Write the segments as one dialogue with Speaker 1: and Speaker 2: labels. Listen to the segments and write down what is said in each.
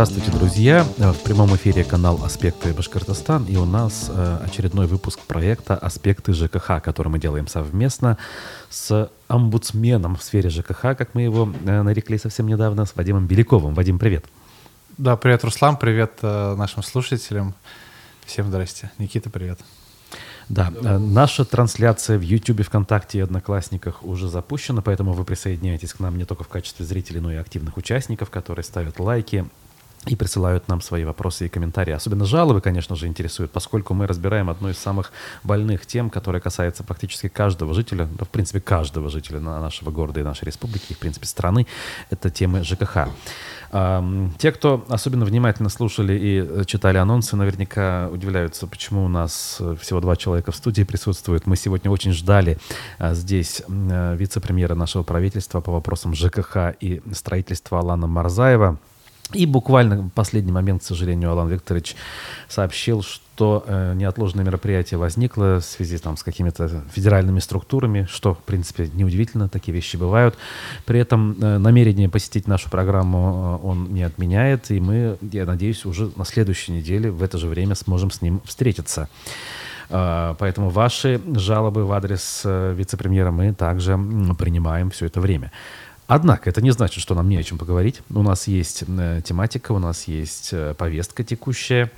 Speaker 1: Здравствуйте, друзья! В прямом эфире канал «Аспекты Башкортостан» и у нас э, очередной выпуск проекта «Аспекты ЖКХ», который мы делаем совместно с омбудсменом в сфере ЖКХ, как мы его э, нарекли совсем недавно, с Вадимом Беляковым. Вадим, привет!
Speaker 2: Да, привет, Руслан, привет э, нашим слушателям. Всем здрасте. Никита, привет.
Speaker 1: Да, э, наша трансляция в YouTube, ВКонтакте и Одноклассниках уже запущена, поэтому вы присоединяйтесь к нам не только в качестве зрителей, но и активных участников, которые ставят лайки, и присылают нам свои вопросы и комментарии. Особенно жалобы, конечно же, интересуют, поскольку мы разбираем одну из самых больных тем, которая касается практически каждого жителя, да, в принципе, каждого жителя нашего города и нашей республики, и, в принципе, страны. Это темы ЖКХ. Те, кто особенно внимательно слушали и э, читали анонсы, наверняка удивляются, почему у нас э, всего два человека в студии присутствуют. Мы сегодня очень ждали а, здесь э, вице-премьера нашего правительства по вопросам ЖКХ и строительства Алана Марзаева. И буквально последний момент, к сожалению, Алан Викторович сообщил, что э, неотложное мероприятие возникло в связи там, с какими-то федеральными структурами, что, в принципе, неудивительно, такие вещи бывают. При этом э, намерение посетить нашу программу э, он не отменяет, и мы, я надеюсь, уже на следующей неделе в это же время сможем с ним встретиться. Э, поэтому ваши жалобы в адрес э, вице-премьера мы также принимаем все это время. Однако это не значит, что нам не о чем поговорить. У нас есть э, тематика, у нас есть э, повестка текущая.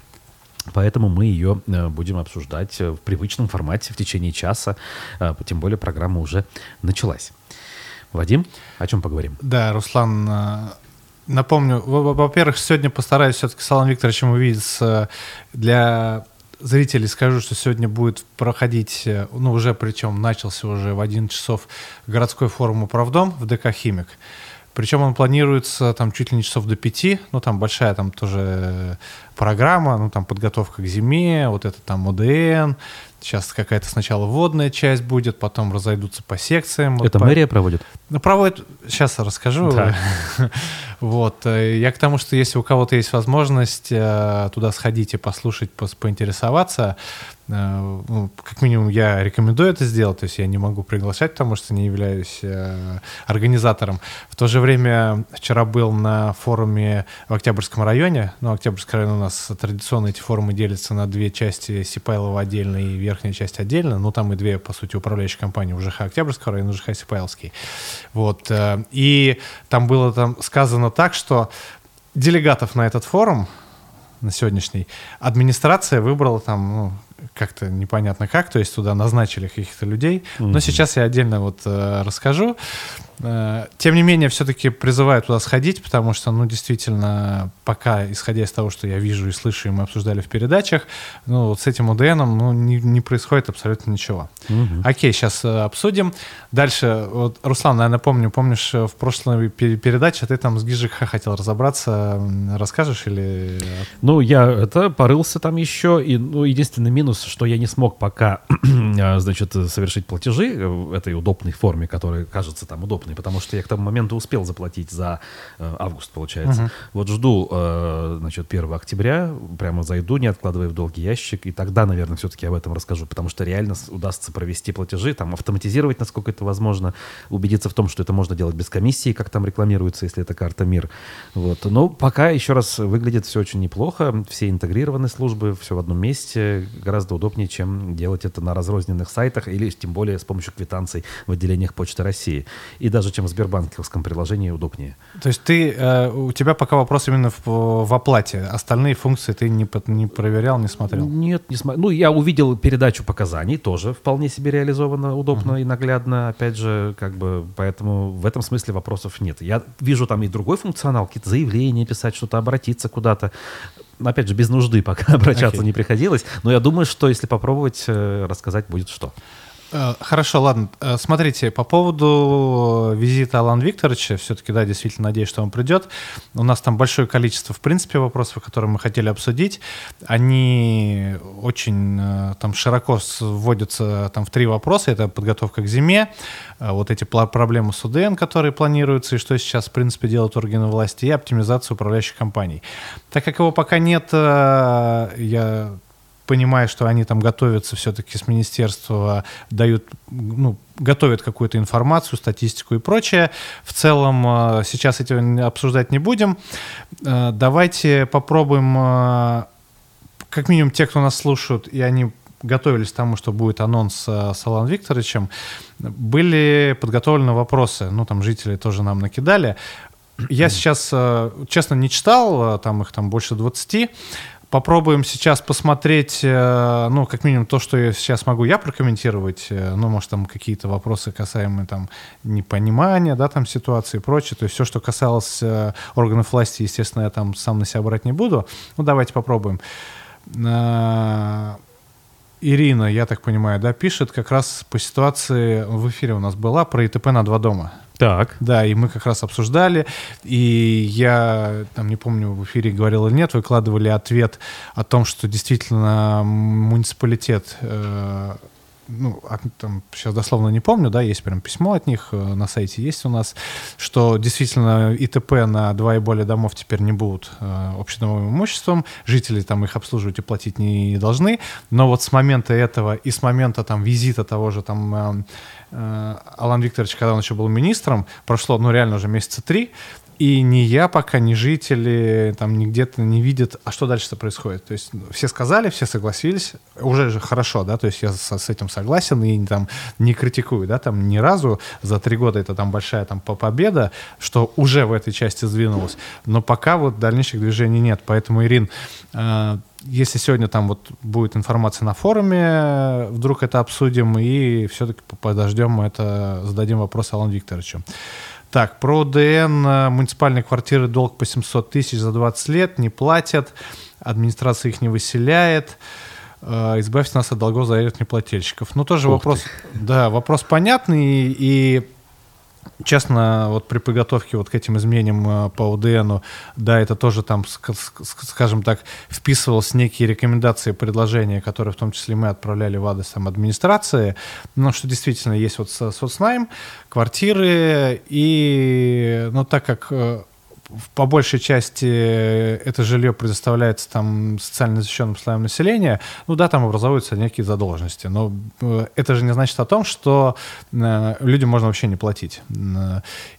Speaker 1: Поэтому мы ее э, будем обсуждать в привычном формате в течение часа. Тем более программа уже началась. Вадим, о чем поговорим?
Speaker 2: Да, Руслан, напомню, во-первых, сегодня постараюсь все-таки с Алланом Викторовичем увидеться для зрителей скажу, что сегодня будет проходить, э, ну уже причем начался уже в 11 часов городской форум «Управдом» в ДК «Химик». Причем он планируется там чуть ли не часов до пяти, ну там большая там тоже э, программа, ну там подготовка к зиме, вот это там ОДН, Сейчас какая-то сначала вводная часть будет, потом разойдутся по секциям.
Speaker 1: Это
Speaker 2: вот
Speaker 1: мэрия по... проводит?
Speaker 2: Ну, проводит, сейчас расскажу. Да. вот. Э, я к тому, что если у кого-то есть возможность э, туда сходить и послушать, поинтересоваться, ну, как минимум я рекомендую это сделать, то есть я не могу приглашать, потому что не являюсь э, организатором. В то же время вчера был на форуме в Октябрьском районе, ну, Октябрьский район у нас традиционно эти форумы делятся на две части, Сипайлова отдельно и верхняя часть отдельно, ну, там и две, по сути, управляющие компании, УЖХ Октябрьского района, УЖХ Сипайловский. Вот, э, и там было там сказано так, что делегатов на этот форум на сегодняшний, администрация выбрала там ну, как-то непонятно как, то есть туда назначили каких-то людей. Mm-hmm. Но сейчас я отдельно вот э, расскажу. Э, тем не менее, все-таки призываю туда сходить, потому что, ну, действительно, пока, исходя из того, что я вижу и слышу, и мы обсуждали в передачах, ну, вот с этим УДНом, ну, не, не происходит абсолютно ничего. Угу. Окей, сейчас э, обсудим. Дальше, вот, Руслан, наверное, помню, помнишь, э, в прошлой передаче ты там с ГИЖКХ хотел разобраться, расскажешь или...
Speaker 1: Ну, я это порылся там еще, и, ну, единственный минус, что я не смог пока, значит, совершить платежи в этой удобной форме, которая кажется там удобной, понятный, потому что я к тому моменту успел заплатить за э, август, получается. Угу. Вот жду, э, значит, 1 октября, прямо зайду, не откладывая в долгий ящик, и тогда, наверное, все-таки об этом расскажу, потому что реально удастся провести платежи, там, автоматизировать, насколько это возможно, убедиться в том, что это можно делать без комиссии, как там рекламируется, если это карта МИР. Вот. Но пока, еще раз, выглядит все очень неплохо, все интегрированы службы, все в одном месте, гораздо удобнее, чем делать это на разрозненных сайтах или тем более с помощью квитанций в отделениях Почты России. И даже чем в Сбербанковском приложении удобнее.
Speaker 2: То есть ты, э, у тебя пока вопрос именно в, в оплате. Остальные функции ты не, не проверял, не смотрел?
Speaker 1: Нет, не смотрел. Ну, я увидел передачу показаний, тоже вполне себе реализовано, удобно uh-huh. и наглядно. Опять же, как бы, поэтому в этом смысле вопросов нет. Я вижу там и другой функционал, какие-то заявления писать, что-то обратиться куда-то опять же, без нужды пока обращаться okay. не приходилось. Но я думаю, что если попробовать, э, рассказать будет что.
Speaker 2: Э, хорошо, ладно. Э, смотрите, по поводу визита Алана Викторовича, все-таки, да, действительно надеюсь, что он придет. У нас там большое количество, в принципе, вопросов, которые мы хотели обсудить. Они очень э, там широко вводятся там в три вопроса. Это подготовка к зиме, вот эти проблемы с УДН, которые планируются, и что сейчас, в принципе, делают органы власти, и оптимизация управляющих компаний. Так как его пока нет, я понимая, что они там готовятся все-таки с министерства, дают, ну, готовят какую-то информацию, статистику и прочее. В целом э, сейчас это обсуждать не будем. Э, давайте попробуем, э, как минимум те, кто нас слушают, и они готовились к тому, что будет анонс с Алан Викторовичем, были подготовлены вопросы, ну, там жители тоже нам накидали. Я сейчас, честно, не читал, там их там больше 20, Попробуем сейчас посмотреть, э, ну, как минимум, то, что я сейчас могу я прокомментировать, э, ну, может, там какие-то вопросы касаемые там непонимания, да, там ситуации и прочее. То есть все, что касалось э, органов власти, естественно, я там сам на себя брать не буду. Ну, давайте попробуем. Ирина, я так понимаю, да, пишет как раз по ситуации в эфире у нас была про ИТП на два дома.
Speaker 1: Так.
Speaker 2: Да, и мы как раз обсуждали, и я, там, не помню, в эфире говорил или нет, выкладывали ответ о том, что действительно муниципалитет э, ну, там, сейчас дословно не помню, да, есть прям письмо от них, э, на сайте есть у нас, что действительно ИТП на два и более домов теперь не будут э, общедомовым имуществом, жители там их обслуживать и платить не должны, но вот с момента этого и с момента там визита того же там э, Алан Викторович, когда он еще был министром, прошло, ну, реально уже месяца три, и ни я пока, ни жители там ни где-то не видят, а что дальше-то происходит. То есть ну, все сказали, все согласились, уже же хорошо, да, то есть я с, с этим согласен и там не критикую, да, там ни разу за три года это там большая там победа, что уже в этой части сдвинулось, но пока вот дальнейших движений нет, поэтому, Ирин, э, если сегодня там вот будет информация на форуме, вдруг это обсудим и все-таки подождем это, зададим вопрос Алану Викторовичу. Так, про ДН муниципальные квартиры долг по 700 тысяч за 20 лет, не платят, администрация их не выселяет. Э, избавьте нас от долгов заявленных неплательщиков. Ну, тоже Ух вопрос, ты. да, вопрос понятный, и Честно, вот при подготовке вот к этим изменениям э, по УДН, да, это тоже там, скажем так, вписывалось некие рекомендации, предложения, которые в том числе мы отправляли в адрес там, администрации, но что действительно есть вот соцнайм, квартиры, и, ну, так как э, по большей части это жилье предоставляется там социально защищенным слоям населения, ну да, там образуются некие задолженности, но э, это же не значит о том, что э, людям можно вообще не платить.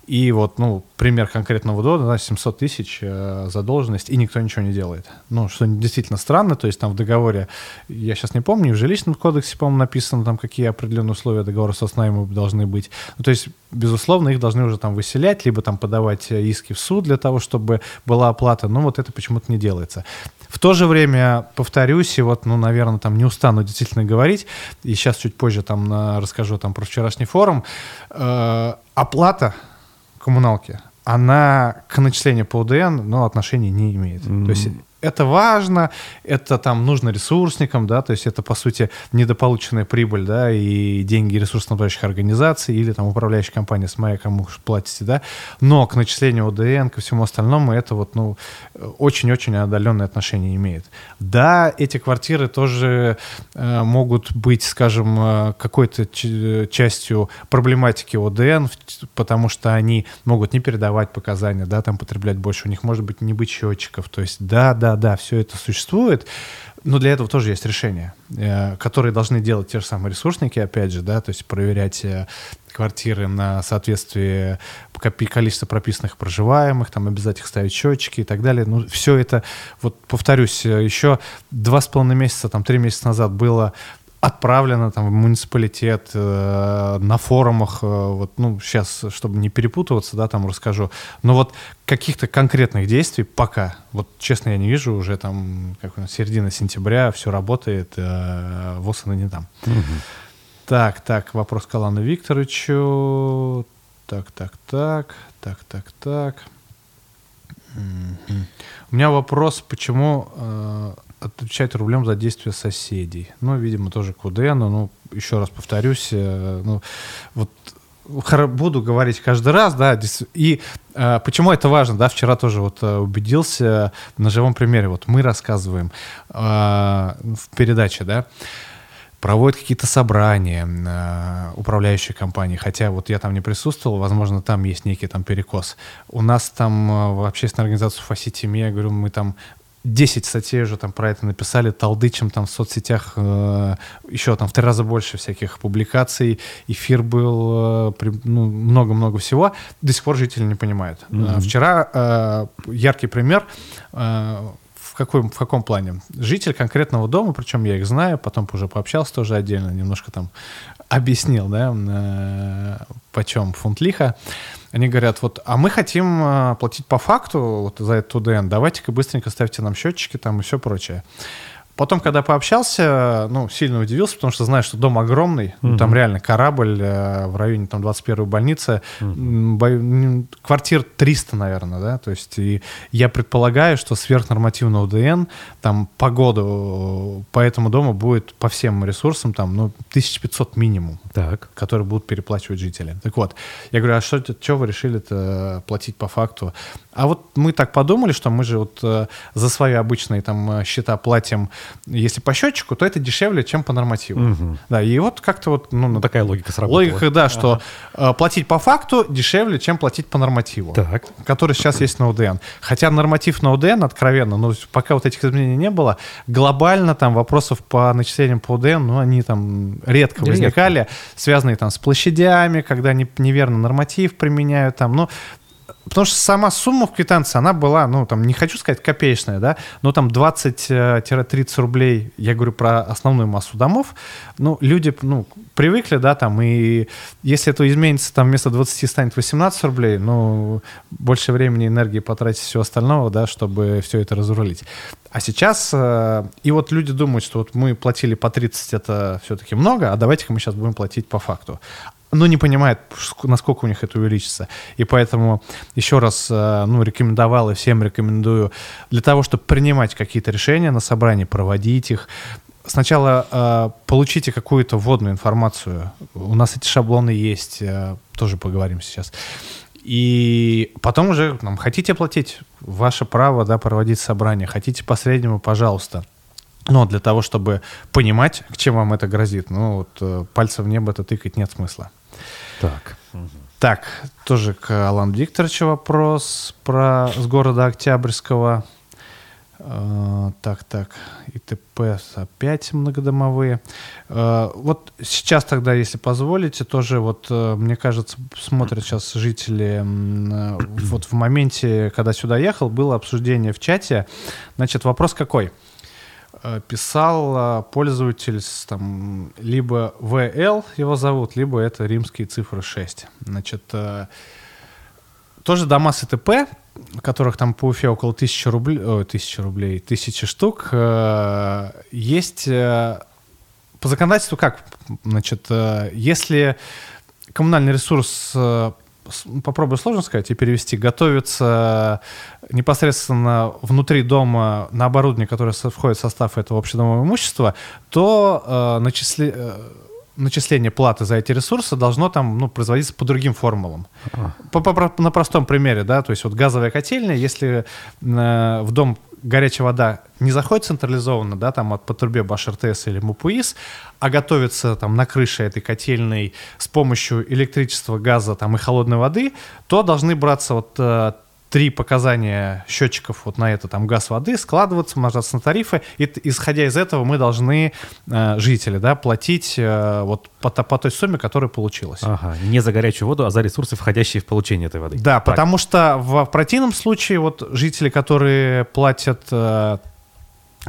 Speaker 2: И вот, ну, пример конкретного дома, да, 700 тысяч э, задолженность, и никто ничего не делает. Ну, что действительно странно, то есть там в договоре, я сейчас не помню, в жилищном кодексе, по-моему, написано там, какие определенные условия договора со снаймом должны быть. Ну, то есть, безусловно, их должны уже там выселять, либо там подавать иски в суд для того, чтобы была оплата, но вот это почему-то не делается. В то же время, повторюсь, и вот, ну, наверное, там не устану действительно говорить, и сейчас чуть позже там на, расскажу там про вчерашний форум, э, оплата коммуналки, она к начислению по УДН, но отношения не имеет. Mm-hmm. То есть это важно, это там нужно ресурсникам, да, то есть это, по сути, недополученная прибыль, да, и деньги ресурсоснабжающих организаций или там управляющая компания с моей, кому платите, да, но к начислению ОДН, ко всему остальному это вот, ну, очень-очень отдаленное отношение имеет. Да, эти квартиры тоже э, могут быть, скажем, э, какой-то частью проблематики ОДН, потому что они могут не передавать показания, да, там потреблять больше, у них может быть не быть счетчиков, то есть да, да, да, все это существует, но для этого тоже есть решения, э, которые должны делать те же самые ресурсники, опять же, да, то есть проверять э, квартиры на соответствие количества прописанных проживаемых, там обязательно ставить счетчики и так далее. Ну, все это, вот повторюсь, э, еще два с половиной месяца, там три месяца назад было отправлено там в муниципалитет, э, на форумах, э, вот, ну, сейчас, чтобы не перепутываться, да, там расскажу, но вот каких-то конкретных действий пока, вот честно, я не вижу, уже там, как у нас, середина сентября, все работает, э, ВОЗ не там. Угу. Так, так, вопрос к Алану Викторовичу, так, так, так, так, так, так. У меня вопрос, почему э, отвечать рублем за действия соседей. Ну, видимо, тоже к УДН, ну, еще раз повторюсь, э, ну, вот буду говорить каждый раз, да, и э, почему это важно, да, вчера тоже вот э, убедился на живом примере, вот мы рассказываем э, в передаче, да, проводят какие-то собрания э, управляющие компании, хотя вот я там не присутствовал, возможно, там есть некий там перекос. У нас там э, в общественной организации Фаситиме, я говорю, мы там 10 статей уже там про это написали, толдычем там в соцсетях, э, еще там в три раза больше всяких публикаций, эфир был, э, при, ну, много-много всего. До сих пор жители не понимают. Mm-hmm. Вчера э, яркий пример, э, в, какой, в каком плане? Житель конкретного дома, причем я их знаю, потом уже пообщался тоже отдельно, немножко там объяснил, да, э, почем фунт лиха. Они говорят, вот, а мы хотим э, платить по факту вот за этот УДН, давайте-ка быстренько ставьте нам счетчики там и все прочее. Потом, когда пообщался, ну, сильно удивился, потому что знаю, что дом огромный, mm-hmm. ну, там реально корабль э, в районе там 21-й больницы, mm-hmm. бо- квартир 300, наверное, да, то есть и я предполагаю, что сверхнормативный УДН, там по году по этому дому будет по всем ресурсам там, ну, 1500 минимум, так. которые будут переплачивать жители. Так вот, я говорю, а что, что вы решили-то платить по факту? А вот мы так подумали, что мы же вот э, за свои обычные там э, счета платим, если по счетчику, то это дешевле, чем по нормативу. Угу. Да, и вот как-то вот... Ну, ну, такая логика сработала. Логика, да, что ага. э, платить по факту дешевле, чем платить по нормативу, так. который сейчас есть на УДН. Хотя норматив на УДН, откровенно, ну, пока вот этих изменений не было, глобально там вопросов по начислениям по УДН, ну, они там редко возникали, редко. связанные там с площадями, когда не, неверно норматив применяют там, ну, Потому что сама сумма в квитанции, она была, ну, там, не хочу сказать копеечная, да, но там 20-30 э, рублей, я говорю про основную массу домов, ну, люди, ну, привыкли, да, там, и если это изменится, там, вместо 20 станет 18 рублей, ну, больше времени, энергии потратить все остального, да, чтобы все это разрулить. А сейчас, э, и вот люди думают, что вот мы платили по 30, это все-таки много, а давайте-ка мы сейчас будем платить по факту но не понимает, насколько у них это увеличится. И поэтому еще раз э, ну, рекомендовал и всем рекомендую для того, чтобы принимать какие-то решения на собрании, проводить их, сначала э, получите какую-то вводную информацию. У нас эти шаблоны есть, э, тоже поговорим сейчас. И потом уже, нам, хотите платить, ваше право, да, проводить собрание, хотите по среднему, пожалуйста. Но для того, чтобы понимать, к чем вам это грозит, ну вот э, пальцем в небо это тыкать нет смысла.
Speaker 1: Так.
Speaker 2: Так, тоже к Алану Викторовичу вопрос про с города Октябрьского. Uh, так, так, ИТП опять многодомовые. Uh, вот сейчас тогда, если позволите, тоже вот, uh, мне кажется, смотрят сейчас жители, вот в моменте, когда сюда ехал, было обсуждение в чате. Значит, вопрос какой? Э, писал э, пользователь с, там, либо VL его зовут, либо это римские цифры 6. Значит, э, тоже дома с ИТП, которых там по Уфе около тысячи рублей, о, тысячи рублей, тысячи штук, есть по законодательству как? Значит, если коммунальный ресурс попробую сложно сказать и перевести, готовится непосредственно внутри дома на оборудование, которое входит в состав этого общедомового имущества, то э, начисли, э, начисление платы за эти ресурсы должно там ну, производиться по другим формулам. А. По, по, на простом примере, да, то есть вот газовая котельная, если э, в дом горячая вода не заходит централизованно, да, там от по трубе Баш РТС или МУПУИС, а готовится там на крыше этой котельной с помощью электричества, газа там и холодной воды, то должны браться вот э, три показания счетчиков вот на это, там, газ, воды, складываться, умножаться на тарифы, и исходя из этого мы должны, э, жители, да, платить э, вот по, по той сумме, которая получилась.
Speaker 1: Ага, не за горячую воду, а за ресурсы, входящие в получение этой воды.
Speaker 2: Да, так. потому что в, в противном случае вот жители, которые платят э,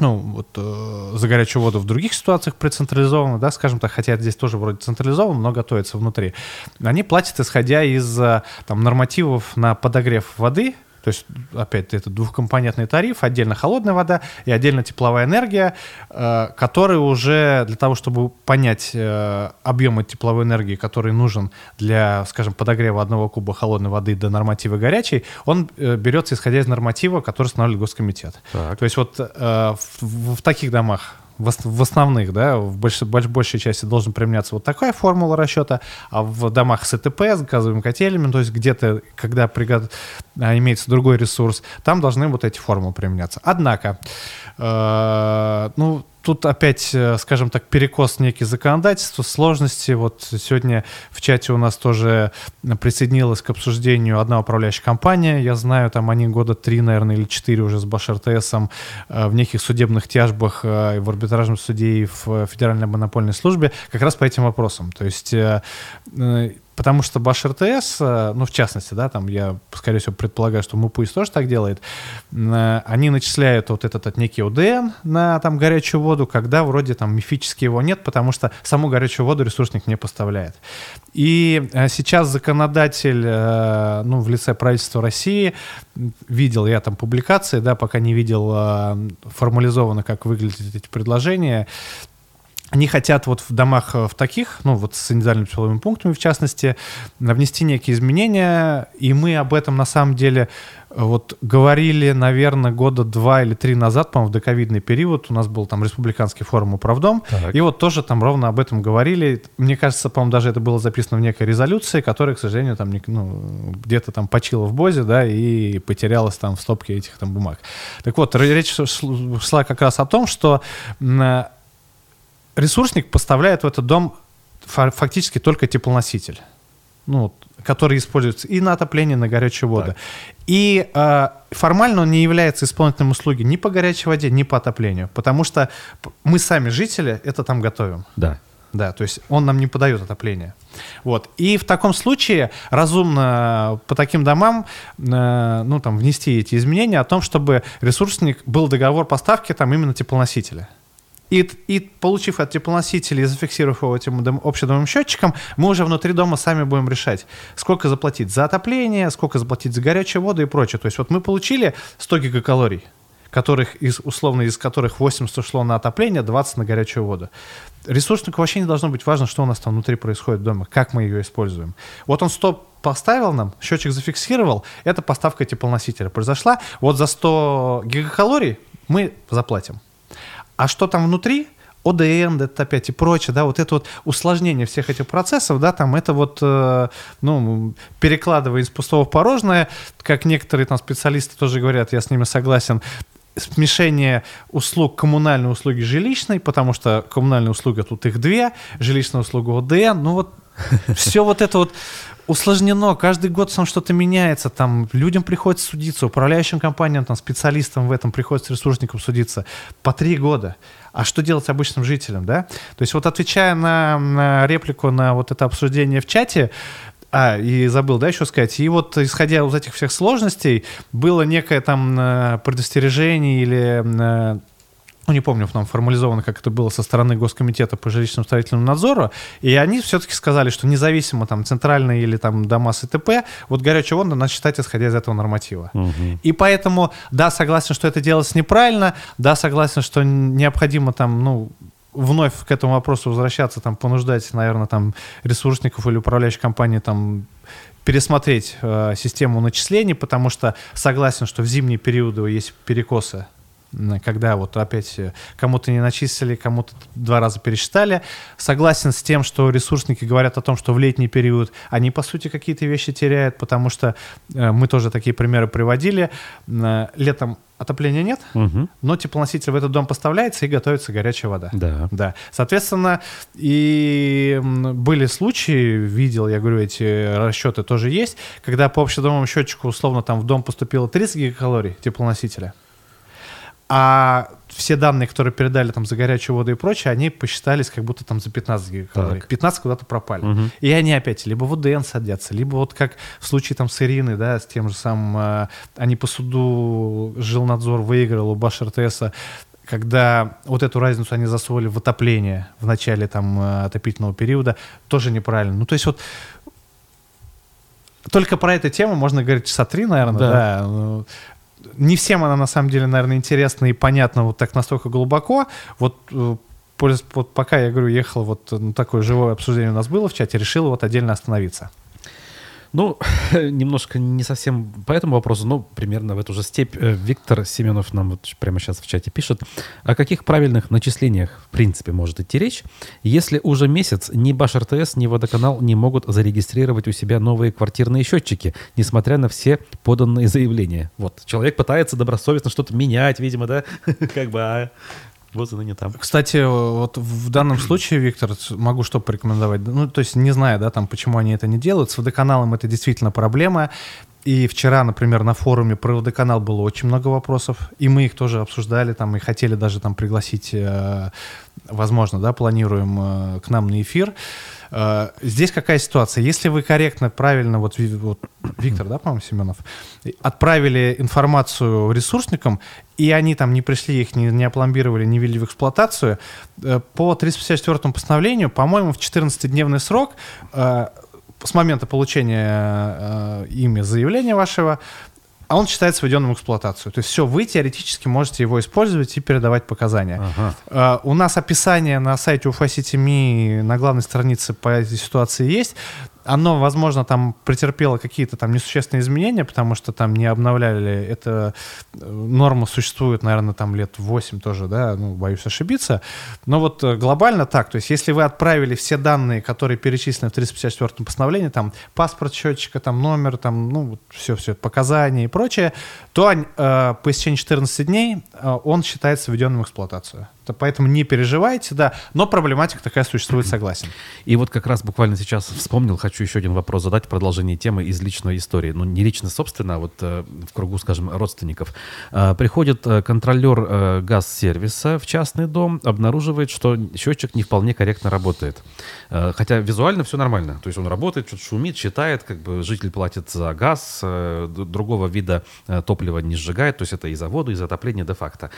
Speaker 2: ну, вот э, за горячую воду в других ситуациях прецентрализованно, да, скажем так, хотя здесь тоже вроде централизовано, но готовится внутри, они платят, исходя из э, там, нормативов на подогрев воды, то есть, опять, это двухкомпонентный тариф, отдельно холодная вода и отдельно тепловая энергия, э, который уже для того, чтобы понять э, объемы тепловой энергии, который нужен для, скажем, подогрева одного куба холодной воды до норматива горячей, он э, берется исходя из норматива, который устанавливает Госкомитет. Так. То есть вот в, в таких домах в, основных, да, в больш, больш, большей части должен применяться вот такая формула расчета, а в домах с ЭТП, с газовыми котелями, то есть где-то, когда пригод... а, имеется другой ресурс, там должны вот эти формулы применяться. Однако, э, ну, тут опять, э, скажем так, перекос некий законодательства, сложности. Вот сегодня в чате у нас тоже присоединилась к обсуждению одна управляющая компания. Я знаю, там они года три, наверное, или четыре уже с Баш РТСом э, в неких судебных тяжбах э, в арбитражном суде и в Федеральной монопольной службе как раз по этим вопросам. То есть Потому что Баш РТС, э, ну, в частности, да, там я, скорее всего, предполагаю, что МУПУИС тоже так делает, э, они начисляют вот этот, этот некий ОДН на там горячую воду, когда вроде там мифически его нет, потому что саму горячую воду ресурсник не поставляет. И э, сейчас законодатель, ну, в лице правительства России, видел я там публикации, да, пока не видел формализованно, как выглядят эти предложения, они хотят вот в домах э, в таких, ну вот с индивидуальными тепловыми пунктами в частности, внести некие изменения, и мы об этом на самом деле э, вот говорили, наверное, года два или три назад, по-моему, в доковидный период, у нас был там республиканский форум «Управдом», так. и вот тоже там ровно об этом говорили. Мне кажется, по-моему, даже это было записано в некой резолюции, которая, к сожалению, там ну, где-то там почила в Бозе, да, и потерялась там в стопке этих там бумаг. Так вот, речь шла как раз о том, что ресурсник поставляет в этот дом фактически только теплоноситель, ну, который используется и на отопление, и на горячую воду. Так. И э, формально он не является исполнительным услуги ни по горячей воде, ни по отоплению, потому что мы сами жители это там готовим.
Speaker 1: Да.
Speaker 2: Да, то есть он нам не подает отопление. Вот. И в таком случае разумно по таким домам э, ну, там, внести эти изменения о том, чтобы ресурсник был договор поставки там именно теплоносителя. И, и получив от теплоносителя и зафиксировав его этим дом, общедомовым счетчиком, мы уже внутри дома сами будем решать, сколько заплатить за отопление, сколько заплатить за горячую воду и прочее. То есть вот мы получили 100 гигакалорий, которых из, условно, из которых 80 ушло на отопление, 20 на горячую воду. Ресурснику вообще не должно быть важно, что у нас там внутри происходит дома, как мы ее используем. Вот он 100 поставил нам, счетчик зафиксировал, это поставка теплоносителя произошла. Вот за 100 гигакалорий мы заплатим. А что там внутри? ОДН, это опять и прочее, да, вот это вот усложнение всех этих процессов, да, там это вот, э, ну, перекладывая из пустого в порожное, как некоторые там специалисты тоже говорят, я с ними согласен, смешение услуг коммунальной услуги жилищной, потому что коммунальная услуга тут их две, жилищная услуга ОДН, ну вот все вот это вот усложнено, каждый год там что-то меняется, там людям приходится судиться, управляющим компаниям, там специалистам в этом приходится ресурсникам судиться по три года. А что делать обычным жителям, да? То есть вот отвечая на, на реплику на вот это обсуждение в чате, а, и забыл, да, еще сказать. И вот, исходя из этих всех сложностей, было некое там э, предостережение или э, ну, не помню, там формализовано, как это было со стороны Госкомитета по жилищному строительному надзору, и они все-таки сказали, что независимо там центральные или там дома с ИТП, вот горячую воду надо считать, исходя из этого норматива. Угу. И поэтому, да, согласен, что это делается неправильно, да, согласен, что необходимо там, ну, вновь к этому вопросу возвращаться, там, понуждать, наверное, там, ресурсников или управляющих компаний, там, пересмотреть э, систему начислений, потому что согласен, что в зимние периоды есть перекосы когда вот опять э, кому-то не начислили, кому-то два раза пересчитали. Согласен с тем, что ресурсники говорят о том, что в летний период они, по сути, какие-то вещи теряют, потому что э, мы тоже такие примеры приводили. Э, летом отопления нет, угу. но теплоноситель в этот дом поставляется и готовится горячая вода.
Speaker 1: Да.
Speaker 2: да. Соответственно, и были случаи, видел, я говорю, эти расчеты тоже есть, когда по общедомовому счетчику условно там в дом поступило 30 гигакалорий теплоносителя, а все данные, которые передали там за горячую воду и прочее, они посчитались как будто там за 15 гигакалорий. Так. 15 куда-то пропали. Угу. И они опять либо в УДН садятся, либо вот как в случае там с Ириной, да, с тем же самым, э, они по суду жилнадзор выиграл у Баш РТСа, когда вот эту разницу они засовывали в отопление в начале там э, отопительного периода, тоже неправильно. Ну, то есть вот только про эту тему можно говорить часа три, наверное, да. да. Не всем она на самом деле, наверное, интересна и понятна вот так настолько глубоко. Вот э, вот пока я говорю, ехал, вот ну, такое живое обсуждение у нас было в чате, решил вот отдельно остановиться.
Speaker 1: Ну, немножко не совсем по этому вопросу, но примерно в эту же степь. Э, Виктор Семенов нам вот прямо сейчас в чате пишет, о каких правильных начислениях в принципе может идти речь, если уже месяц ни Баш РТС, ни Водоканал не могут зарегистрировать у себя новые квартирные счетчики, несмотря на все поданные заявления. Вот, человек пытается добросовестно что-то менять, видимо, да, как бы, а вот и ныне там.
Speaker 2: Кстати, вот в данном случае, Виктор, могу что порекомендовать. Ну, то есть не знаю, да, там, почему они это не делают. С водоканалом это действительно проблема. И вчера, например, на форуме про водоканал было очень много вопросов, и мы их тоже обсуждали, там, и хотели даже там пригласить, э, возможно, да, планируем э, к нам на эфир. Э, здесь какая ситуация? Если вы корректно, правильно, вот, вот Виктор, да, по-моему, Семенов, отправили информацию ресурсникам, и они там не пришли, их не, не опломбировали, не ввели в эксплуатацию, по 354 постановлению, по-моему, в 14-дневный срок с момента получения э, ими заявления вашего, а он считается введенным в эксплуатацию. То есть все, вы теоретически можете его использовать и передавать показания. Ага. Uh, у нас описание на сайте UFA City на главной странице по этой ситуации есть оно, возможно, там претерпело какие-то там несущественные изменения, потому что там не обновляли. Эта э, норма существует, наверное, там лет 8 тоже, да, ну, боюсь ошибиться. Но вот э, глобально так, то есть если вы отправили все данные, которые перечислены в 354 постановлении, там паспорт счетчика, там номер, там, ну, все-все, показания и прочее, то э, по истечении 14 дней э, он считается введенным в эксплуатацию. Поэтому не переживайте, да, но проблематика такая существует, согласен.
Speaker 1: И вот как раз буквально сейчас вспомнил, хочу еще один вопрос задать, продолжение темы из личной истории. Ну, не лично, собственно, а вот э, в кругу, скажем, родственников. Э, приходит э, контролер газ-сервиса в частный дом, обнаруживает, что счетчик не вполне корректно работает. Э, хотя визуально все нормально. То есть он работает, что-то шумит, считает, как бы житель платит за газ, э, другого вида э, топлива не сжигает, то есть это и за воду, и за отопление де-факто.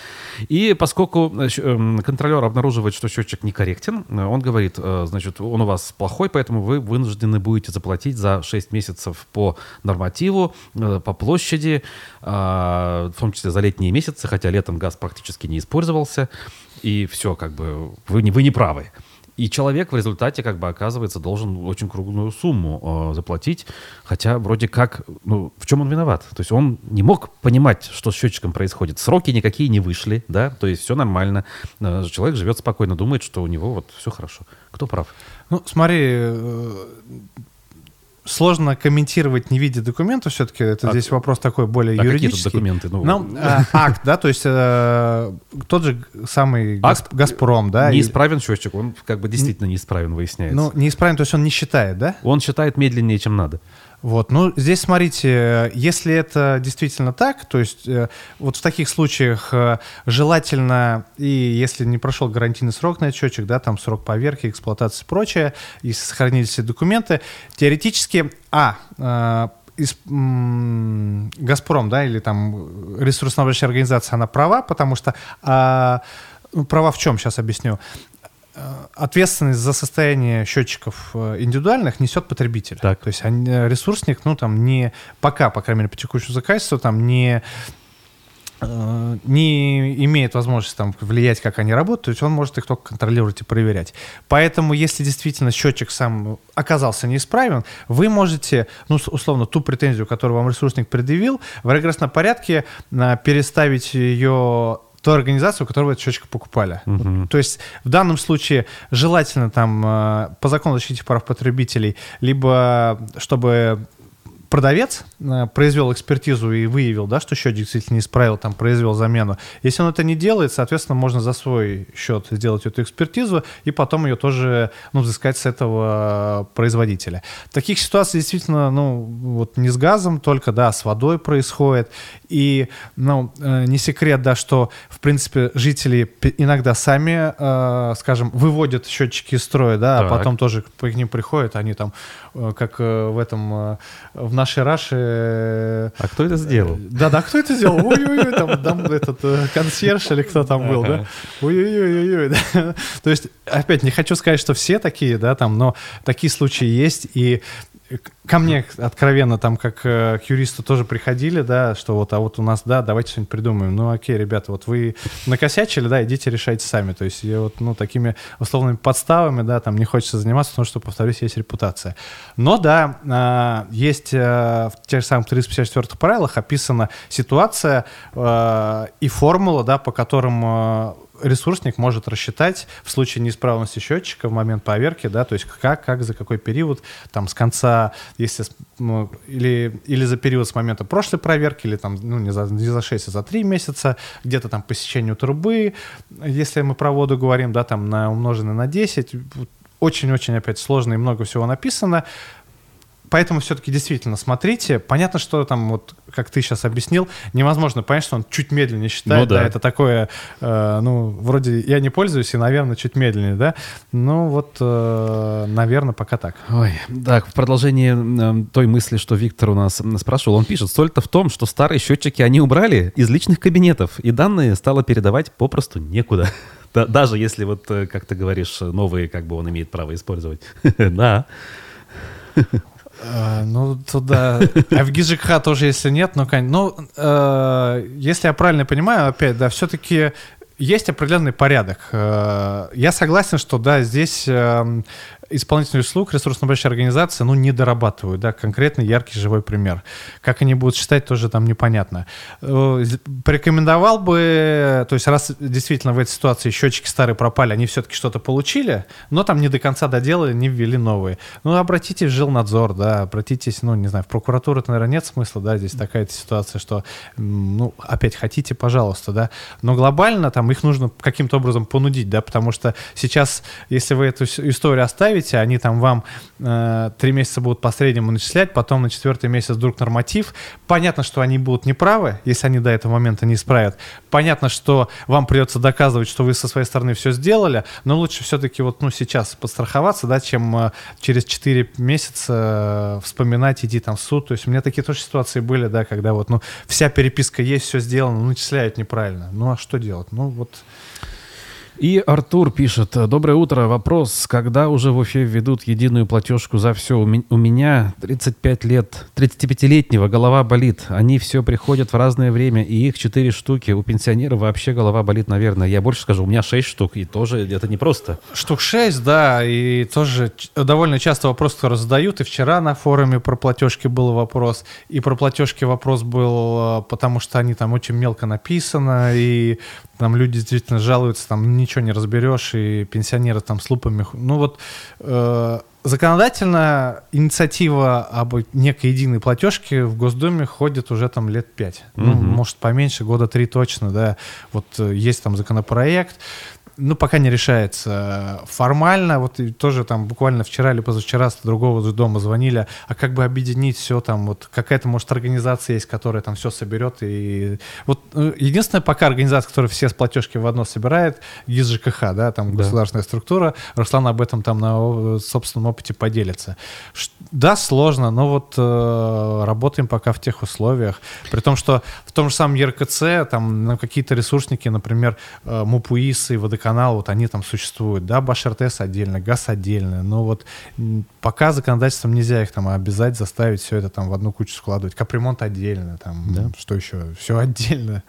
Speaker 1: И поскольку Эм, контролер обнаруживает, что счетчик некорректен, он говорит, значит, он у вас плохой, поэтому вы вынуждены будете заплатить за 6 месяцев по нормативу, по площади, в том числе за летние месяцы, хотя летом газ практически не использовался, и все, как бы, вы не, вы не правы. И человек в результате, как бы, оказывается, должен очень круглую сумму э, заплатить, хотя вроде как, ну, в чем он виноват? То есть он не мог понимать, что с счетчиком происходит. Сроки никакие не вышли, да, то есть все нормально. Э, человек живет спокойно, думает, что у него вот все хорошо. Кто прав?
Speaker 2: Ну, смотри, э, сложно комментировать, не видя документов, все-таки это а, здесь вопрос такой более а юридический.
Speaker 1: Какие тут документы?
Speaker 2: Ну, ну э, акт, да, то есть э, тот же самый акт, Газпром, да.
Speaker 1: Неисправен счетчик, он как бы действительно неисправен, выясняется.
Speaker 2: Ну, неисправен, то есть он не считает, да?
Speaker 1: Он считает медленнее, чем надо.
Speaker 2: Вот, ну здесь смотрите, если это действительно так, то есть э, вот в таких случаях э, желательно, и если не прошел гарантийный срок на счетчик, да, там срок поверки, эксплуатации и прочее, и сохранились все документы, теоретически, а, э, из, м, Газпром, да, или там ресурсоснабжающая организация, она права, потому что а, ну, права в чем, сейчас объясню. Э, ответственность за состояние счетчиков э, индивидуальных несет потребитель. Так. То есть э, ресурсник, ну там не пока, по крайней мере, по текущему заказчеству, там не не имеет возможности там, влиять, как они работают, то есть он может их только контролировать и проверять. Поэтому, если действительно счетчик сам оказался неисправен, вы можете, ну, условно, ту претензию, которую вам ресурсник предъявил, в регрессном порядке переставить ее ту организацию, у которой вы этот счетчик покупали. Угу. То есть в данном случае желательно там э, по закону защиты прав потребителей, либо чтобы продавец э, произвел экспертизу и выявил, да, что счет действительно исправил, там, произвел замену. Если он это не делает, соответственно, можно за свой счет сделать эту экспертизу и потом ее тоже, ну, взыскать с этого производителя. Таких ситуаций действительно, ну, вот не с газом, только, да, с водой происходит. И, ну, э, не секрет, да, что, в принципе, жители иногда сами, э, скажем, выводят счетчики из строя, да, а так. а потом тоже к ним приходят, они там, как в этом, в нашей Раше...
Speaker 1: А кто это сделал?
Speaker 2: Да-да, кто это сделал? Ой-ой-ой, там, там этот э, консьерж или кто там был, да? Ой-ой-ой-ой. То есть, опять, не хочу сказать, что все такие, да, там, но такие случаи есть, и ко мне откровенно там как э, к юристу тоже приходили, да, что вот, а вот у нас, да, давайте что-нибудь придумаем. Ну, окей, ребята, вот вы накосячили, да, идите решайте сами. То есть я вот, ну, такими условными подставами, да, там не хочется заниматься, потому что, повторюсь, есть репутация. Но, да, э, есть э, в тех же самых 354 правилах описана ситуация э, и формула, да, по которым ресурсник может рассчитать в случае неисправности счетчика в момент поверки, да, то есть как, как, за какой период, там, с конца, если, ну, или, или за период с момента прошлой проверки, или там, ну, не за, не за 6, а за 3 месяца, где-то там по сечению трубы, если мы про воду говорим, да, там, на умноженное на 10, очень-очень опять сложно и много всего написано. Поэтому все-таки действительно смотрите. Понятно, что там, вот как ты сейчас объяснил, невозможно понять, что он чуть медленнее считает. Ну, да. да. Это такое, э, ну, вроде я не пользуюсь, и, наверное, чуть медленнее, да. Ну, вот, э, наверное, пока так.
Speaker 1: Ой, так, в продолжении э, той мысли, что Виктор у нас спрашивал, он пишет, соль-то в том, что старые счетчики они убрали из личных кабинетов, и данные стало передавать попросту некуда. Даже если вот, э, как ты говоришь, новые, как бы он имеет право использовать. Да.
Speaker 2: А, ну, туда... А в ГИЖКХ тоже, если нет, ну. Ну, э, если я правильно понимаю, опять, да, все-таки есть определенный порядок. Э, я согласен, что, да, здесь исполнительных услуг ресурсно-большие организации, ну, не дорабатывают, да, конкретно яркий живой пример. Как они будут считать, тоже там непонятно. Э, порекомендовал бы, то есть раз действительно в этой ситуации счетчики старые пропали, они все-таки что-то получили, но там не до конца доделали, не ввели новые. Ну, обратитесь в жилнадзор, да, обратитесь, ну, не знаю, в прокуратуру, это, наверное, нет смысла, да, здесь такая ситуация, что, ну, опять хотите, пожалуйста, да, но глобально там их нужно каким-то образом понудить, да, потому что сейчас, если вы эту историю оставите, ставите, они там вам э, три месяца будут по среднему начислять, потом на четвертый месяц вдруг норматив. Понятно, что они будут неправы, если они до этого момента не исправят. Понятно, что вам придется доказывать, что вы со своей стороны все сделали, но лучше все-таки вот ну, сейчас подстраховаться, да, чем э, через 4 месяца э, вспоминать, идти там в суд. То есть у меня такие тоже ситуации были, да, когда вот ну, вся переписка есть, все сделано, но начисляют неправильно. Ну а что делать? Ну вот...
Speaker 1: И Артур пишет, доброе утро, вопрос, когда уже в Уфе введут единую платежку за все? У меня 35 лет, 35-летнего голова болит, они все приходят в разное время, и их 4 штуки, у пенсионеров вообще голова болит, наверное. Я больше скажу, у меня 6 штук, и тоже это непросто.
Speaker 2: Штук 6, да, и тоже довольно часто вопрос, который задают, и вчера на форуме про платежки был вопрос, и про платежки вопрос был, э, потому что они там очень мелко написаны, и там люди действительно жалуются, там ничего не разберешь, и пенсионеры там с лупами. Ну вот э, законодательно инициатива об некой единой платежке в Госдуме ходит уже там лет пять. Mm-hmm. Ну, может, поменьше, года три точно, да. Вот э, есть там законопроект, ну, пока не решается. Формально, вот тоже там буквально вчера или позавчера с другого дома звонили, а как бы объединить все там, вот какая-то, может, организация есть, которая там все соберет. И вот ну, единственная пока организация, которая все с платежки в одно собирает, ГИС ЖКХ, да, там да. государственная структура. Руслан об этом там на собственном опыте поделится. Да, сложно, но вот э, работаем пока в тех условиях. При том, что в том же самом ЕРКЦ, там ну, какие-то ресурсники, например, э, МУПУИСы и ВДК канал, вот они там существуют, да, БашРТС отдельно, ГАЗ отдельно, но вот пока законодательством нельзя их там обязать, заставить все это там в одну кучу складывать. Капремонт отдельно, там, да. что еще, все отдельно.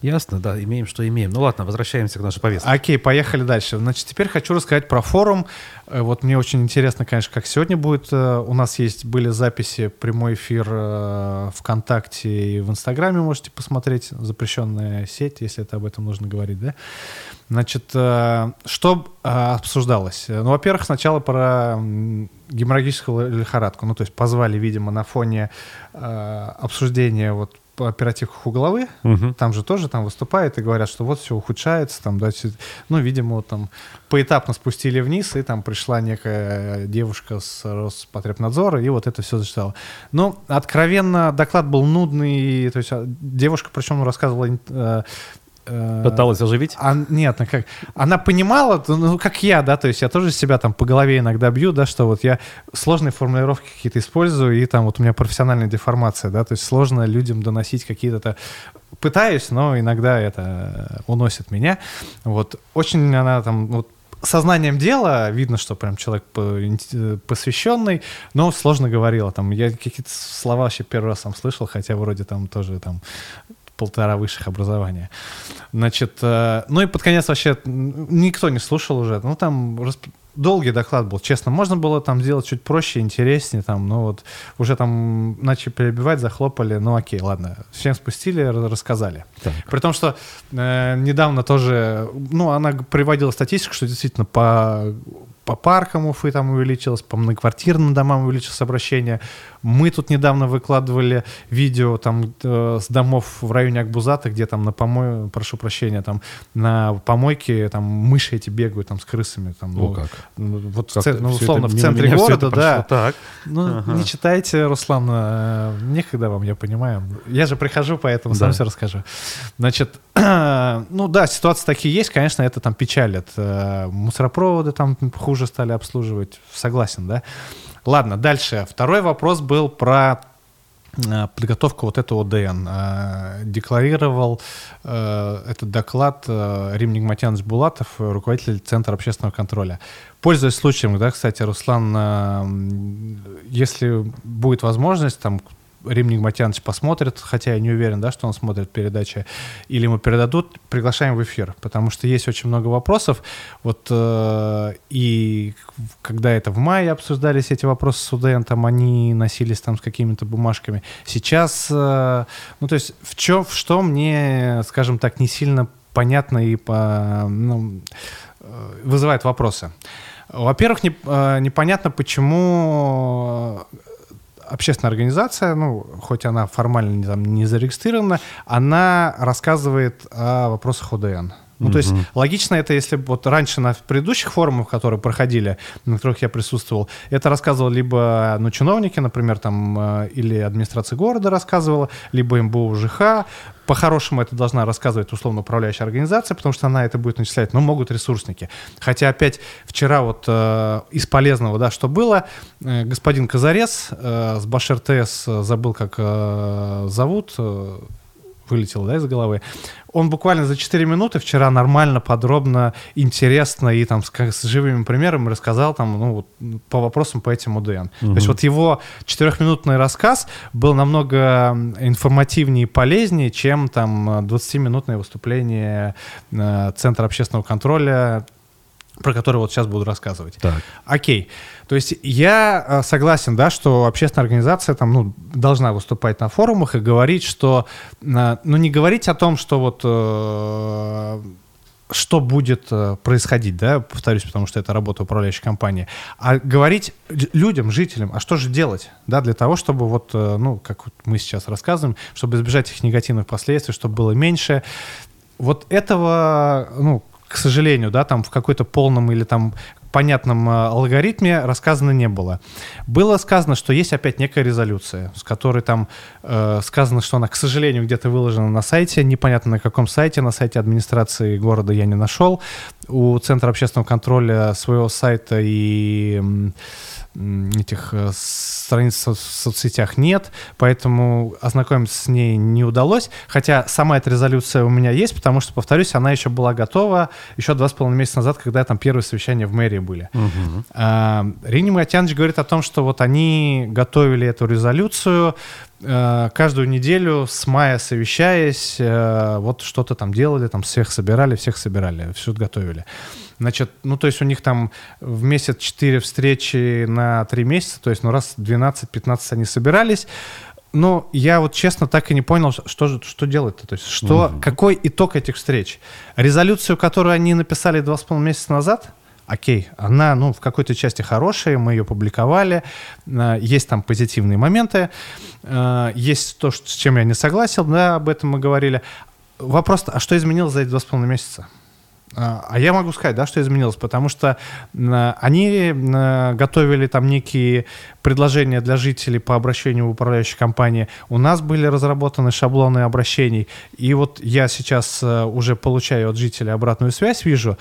Speaker 1: Ясно, да, имеем, что имеем. Ну ладно, возвращаемся к нашей повестке.
Speaker 2: Окей, поехали дальше. Значит, теперь хочу рассказать про форум. Э, вот мне очень интересно, конечно, как сегодня будет. Э, у нас есть, были записи, прямой эфир э, ВКонтакте и в Инстаграме можете посмотреть. Запрещенная сеть, если это об этом нужно говорить, да? Значит, что обсуждалось? Ну, во-первых, сначала про геморрагическую лихорадку. Ну, то есть позвали, видимо, на фоне обсуждения вот оперативках у головы, угу. там же тоже там выступают и говорят, что вот все ухудшается, там, да, ну, видимо, там поэтапно спустили вниз, и там пришла некая девушка с Роспотребнадзора, и вот это все зачитала. Но откровенно доклад был нудный, то есть а, девушка, причем рассказывала э,
Speaker 1: Пыталась оживить?
Speaker 2: А, нет, ну как, она понимала, ну как я, да, то есть я тоже себя там по голове иногда бью, да, что вот я сложные формулировки какие-то использую, и там вот у меня профессиональная деформация, да, то есть сложно людям доносить какие-то пытаюсь, но иногда это уносит меня. Вот очень она там вот сознанием дела видно, что прям человек посвященный, но сложно говорила. Там я какие-то слова вообще первый раз сам слышал, хотя вроде там тоже там полтора высших образования. Значит, э, ну и под конец вообще никто не слушал уже. Ну там долгий доклад был, честно. Можно было там сделать чуть проще, интереснее, там, ну вот уже там начали перебивать, захлопали, ну окей, ладно. Всем спустили, рассказали. Так. При том, что э, недавно тоже, ну, она приводила статистику, что действительно по по паркам Уфы там увеличилось, по многоквартирным домам увеличилось обращение. Мы тут недавно выкладывали видео там э, с домов в районе Акбузата, где там на помой, прошу прощения, там на помойке там мыши эти бегают там с крысами. Там,
Speaker 1: О, ну, как?
Speaker 2: Ну, вот как в, ну, условно в центре города, да. Так. Ну, ага. не читайте, Руслан, э, некогда вам, я понимаю. Я же прихожу, поэтому да. сам все расскажу. Значит, ну да, ситуации такие есть, конечно, это там печалит. Э, мусоропроводы там хуже стали обслуживать, согласен, да? Ладно, дальше. Второй вопрос был про э, подготовку вот этого ДН. Э, декларировал этот доклад Рим Нигматьянович Булатов, руководитель Центра общественного контроля. Пользуясь случаем, да, кстати, Руслан, если будет возможность, там Рим Нигматьянович посмотрит, хотя я не уверен, да, что он смотрит передачи, или ему передадут, приглашаем в эфир, потому что есть очень много вопросов. Вот э, и когда это в мае обсуждались эти вопросы с студентом, они носились там с какими-то бумажками. Сейчас, э, ну то есть в чем, в что мне, скажем так, не сильно понятно и по, ну, э, вызывает вопросы. Во-первых, не, э, непонятно, почему общественная организация, ну, хоть она формально там, не зарегистрирована, она рассказывает о вопросах ОДН. Ну, то есть логично это, если вот раньше на предыдущих форумах, которые проходили, на которых я присутствовал, это рассказывал либо ну, чиновники, например, там, э, или администрация города рассказывала, либо МБУ ЖХ. По-хорошему это должна рассказывать условно управляющая организация, потому что она это будет начислять, но могут ресурсники. Хотя опять вчера вот э, из полезного, да, что было, э, господин Казарес э, с Башер ТС, э, забыл, как э, зовут, э, вылетело, да, из головы. Он буквально за 4 минуты вчера нормально, подробно, интересно и там с, с живыми примерами рассказал там, ну, вот, по вопросам по этим УДН. Угу. То есть вот его четырехминутный рассказ был намного информативнее и полезнее, чем там 20-минутное выступление э, Центра общественного контроля про который вот сейчас буду рассказывать.
Speaker 1: Так.
Speaker 2: Окей. То есть я э, согласен, да, что общественная организация там, ну, должна выступать на форумах и говорить, что, э, ну, не говорить о том, что вот э, что будет происходить, да, повторюсь, потому что это работа управляющей компании, а говорить людям, жителям, а что же делать, да, для того, чтобы вот, ну, как вот мы сейчас рассказываем, чтобы избежать их негативных последствий, чтобы было меньше. Вот этого, ну, к сожалению, да, там в какой-то полном или там понятном э, алгоритме рассказано не было. Было сказано, что есть опять некая резолюция, с которой там э, сказано, что она, к сожалению, где-то выложена на сайте, непонятно на каком сайте, на сайте администрации города я не нашел. У Центра общественного контроля своего сайта и этих э, страниц в соцсетях нет, поэтому ознакомиться с ней не удалось. Хотя сама эта резолюция у меня есть, потому что, повторюсь, она еще была готова еще два с половиной месяца назад, когда там первые совещания в мэрии были. Угу. А, Рини Матьянович говорит о том, что вот они готовили эту резолюцию, э, каждую неделю с мая совещаясь, э, вот что-то там делали, там всех собирали, всех собирали, все готовили. Значит, ну, то есть у них там в месяц 4 встречи на 3 месяца, то есть, ну, раз 12-15 они собирались. Но я вот честно так и не понял, что, что делать-то. То есть, что, угу. какой итог этих встреч? Резолюцию, которую они написали 2,5 месяца назад, окей, она, ну, в какой-то части хорошая, мы ее публиковали, э, есть там позитивные моменты, э, есть то, с чем я не согласен, да, об этом мы говорили. Вопрос, а что изменилось за эти два с половиной месяца? А, а я могу сказать, да, что изменилось, потому что они готовили там некие предложения для жителей по обращению в управляющие компании. У нас были разработаны шаблоны обращений, и вот я сейчас э, уже получаю от жителей обратную связь, вижу,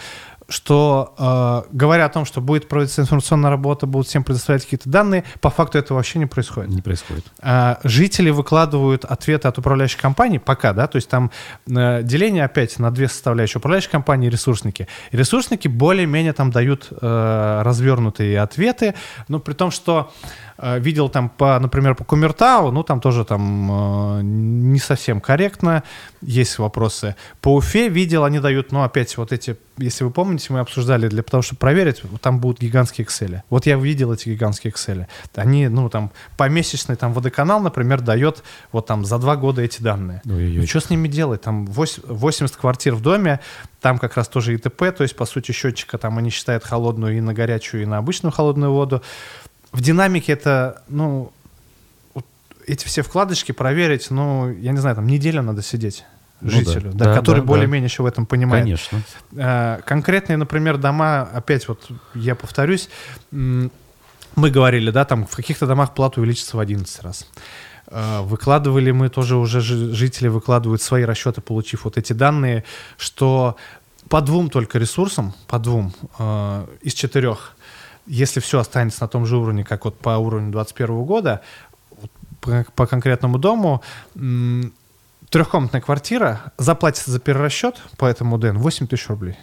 Speaker 2: что э, говоря о том, что будет проводиться информационная работа, будут всем предоставлять какие-то данные, по факту этого вообще не происходит.
Speaker 1: Не происходит.
Speaker 2: Э, жители выкладывают ответы от управляющей компании пока, да, то есть там э, деление опять на две составляющие, управляющая компания и ресурсники. И ресурсники более-менее там дают э, развернутые ответы, но при том, что Э, видел там, по, например, по Кумертау, ну, там тоже там э, не совсем корректно, есть вопросы. По Уфе видел, они дают, ну, опять вот эти, если вы помните, мы обсуждали для того, чтобы проверить, там будут гигантские Excel. Вот я видел эти гигантские Excel. Они, ну, там, помесячный там водоканал, например, дает вот там за два года эти данные. Ну, что с ними делать? Там 80 квартир в доме, там как раз тоже ИТП, то есть, по сути, счетчика там они считают холодную и на горячую, и на обычную холодную воду. В динамике это, ну, эти все вкладочки проверить, ну, я не знаю, там неделю надо сидеть ну, жителю, да, да, да, который да, более-менее да. еще в этом понимает.
Speaker 1: Конечно.
Speaker 2: А, конкретные, например, дома, опять вот я повторюсь, мы говорили, да, там в каких-то домах плата увеличится в 11 раз. А, выкладывали мы тоже уже жители выкладывают свои расчеты, получив вот эти данные, что по двум только ресурсам, по двум э, из четырех, если все останется на том же уровне, как вот по уровню 2021 года, по, по конкретному дому, трехкомнатная квартира заплатится за перерасчет по этому ДН 8 тысяч рублей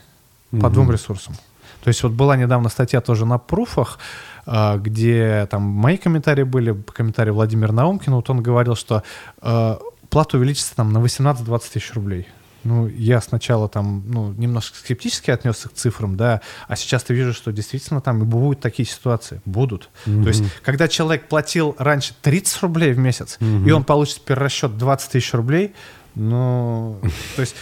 Speaker 2: угу. по двум ресурсам. То есть вот была недавно статья тоже на пруфах, а, где там мои комментарии были, комментарии Владимира Наумкина, вот он говорил, что э, плата увеличится там на 18-20 тысяч рублей. Ну, я сначала там, ну, немножко скептически отнесся к цифрам, да, а сейчас ты вижу, что действительно там и будут такие ситуации, будут. Mm-hmm. То есть, когда человек платил раньше 30 рублей в месяц, mm-hmm. и он получит перерасчет 20 тысяч рублей, ну, то есть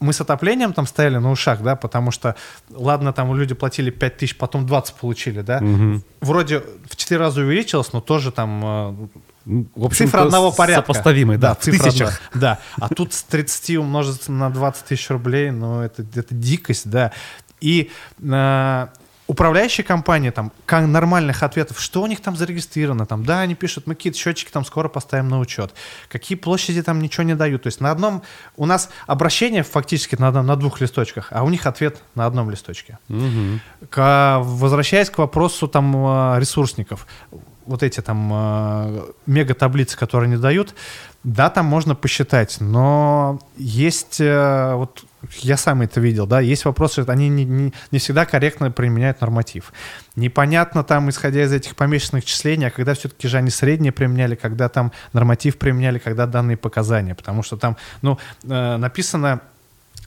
Speaker 2: мы с отоплением там стояли на ушах, да, потому что, ладно, там люди платили 5 тысяч, потом 20 получили, да. Угу. Вроде в 4 раза увеличилось, но тоже там э, в общем, цифра одного порядка.
Speaker 1: Сопоставимый, да,
Speaker 2: да в цифра тысячах. Одна, да, а тут с 30 умножится на 20 тысяч рублей, ну, это, это дикость, да. И э, управляющие компании, там, нормальных ответов, что у них там зарегистрировано, там, да, они пишут, мы какие-то счетчики там скоро поставим на учет, какие площади там ничего не дают, то есть на одном, у нас обращение фактически на, на двух листочках, а у них ответ на одном листочке. Угу. К, возвращаясь к вопросу там э, ресурсников, вот эти там э, мега-таблицы, которые они дают, да, там можно посчитать, но есть, э, вот я сам это видел, да, есть вопросы, они не, не, не всегда корректно применяют норматив. Непонятно там, исходя из этих помесячных числений, а когда все-таки же они средние применяли, когда там норматив применяли, когда данные показания, потому что там, ну, э, написано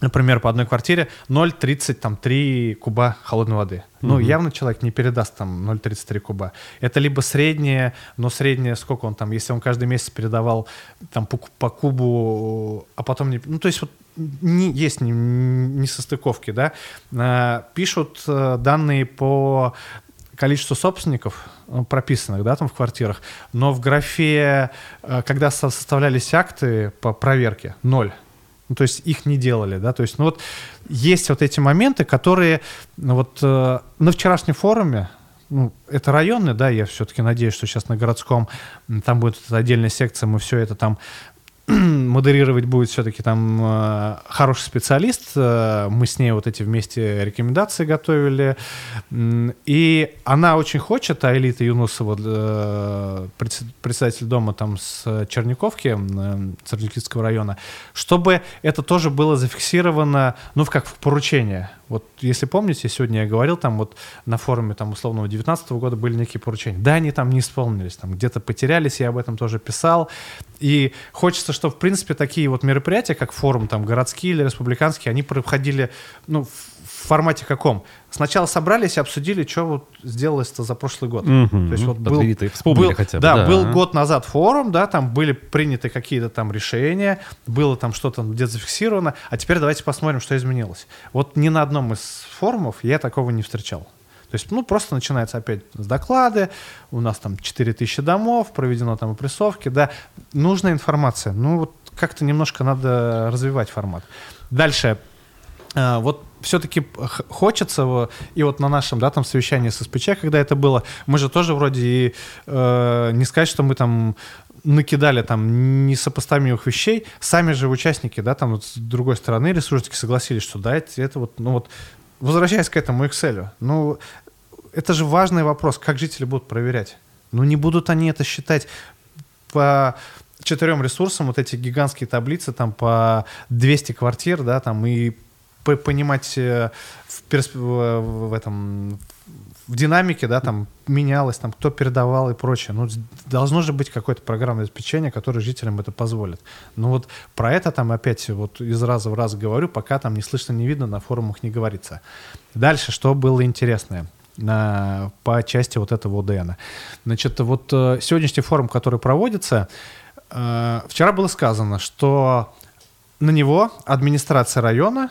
Speaker 2: например, по одной квартире 0,33 куба холодной воды. Ну, угу. явно человек не передаст там 0,33 куба. Это либо среднее, но среднее, сколько он там, если он каждый месяц передавал там по, по кубу, а потом не... Ну, то есть вот не, есть несостыковки, не да. А, пишут э, данные по количеству собственников э, прописанных, да, там в квартирах, но в графе, э, когда составлялись акты по проверке, ноль. Ну, то есть их не делали, да, то есть, ну вот есть вот эти моменты, которые ну, вот э, на вчерашнем форуме, ну, это районный, да, я все-таки надеюсь, что сейчас на городском там будет отдельная секция, мы все это там модерировать будет все-таки там э, хороший специалист. Э, мы с ней вот эти вместе рекомендации готовили. И она очень хочет, а Элита Юнусова, э, председатель дома там с Черниковки, Церникинского района, чтобы это тоже было зафиксировано, ну, как в поручение. Вот если помните, сегодня я говорил, там вот на форуме там условного 19 года были некие поручения. Да, они там не исполнились, там где-то потерялись, я об этом тоже писал. И хочется, чтобы, в принципе, такие вот мероприятия, как форум, там, городские или республиканские, они проходили, ну, в формате каком? Сначала собрались и обсудили, что вот сделалось-то за прошлый год.
Speaker 1: Угу, То есть вот был,
Speaker 2: был,
Speaker 1: хотя бы.
Speaker 2: Да, да, был год назад форум, да, там были приняты какие-то там решения, было там что-то где-то зафиксировано, а теперь давайте посмотрим, что изменилось. Вот ни на одном из форумов я такого не встречал. То есть, ну, просто начинается опять с доклады, у нас там 4000 домов, проведено там опрессовки, да, нужная информация. Ну, вот как-то немножко надо развивать формат. Дальше, а, вот все-таки хочется, и вот на нашем, да, там совещании с СПЧ, когда это было, мы же тоже вроде и э, не сказать, что мы там накидали там несопоставимых вещей, сами же участники, да, там вот с другой стороны ресурсники согласились, что да, это, это вот, ну вот, возвращаясь к этому Excel, ну, это же важный вопрос, как жители будут проверять. Ну, не будут они это считать по четырем ресурсам, вот эти гигантские таблицы, там по 200 квартир, да, там, и понимать э, в, персп... в этом в динамике, да, там менялось, там кто передавал и прочее. Ну, должно же быть какое-то программное обеспечение, которое жителям это позволит. Ну вот про это там опять вот из раза в раз говорю, пока там не слышно, не видно, на форумах не говорится. Дальше, что было интересное на, по части вот этого ОДН. Значит, вот э, сегодняшний форум, который проводится, э, вчера было сказано, что на него администрация района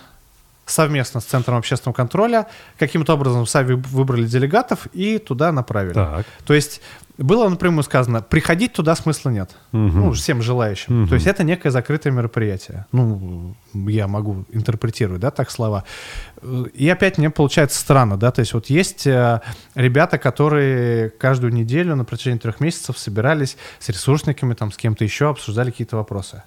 Speaker 2: совместно с Центром общественного контроля каким-то образом сами выбрали делегатов и туда направили. Так. То есть было напрямую сказано, приходить туда смысла нет. Угу. Ну, всем желающим. Угу. То есть это некое закрытое мероприятие. Ну, я могу интерпретировать, да, так слова. И опять мне получается странно, да, то есть вот есть э, ребята, которые каждую неделю на протяжении трех месяцев собирались с ресурсниками, там, с кем-то еще, обсуждали какие-то вопросы.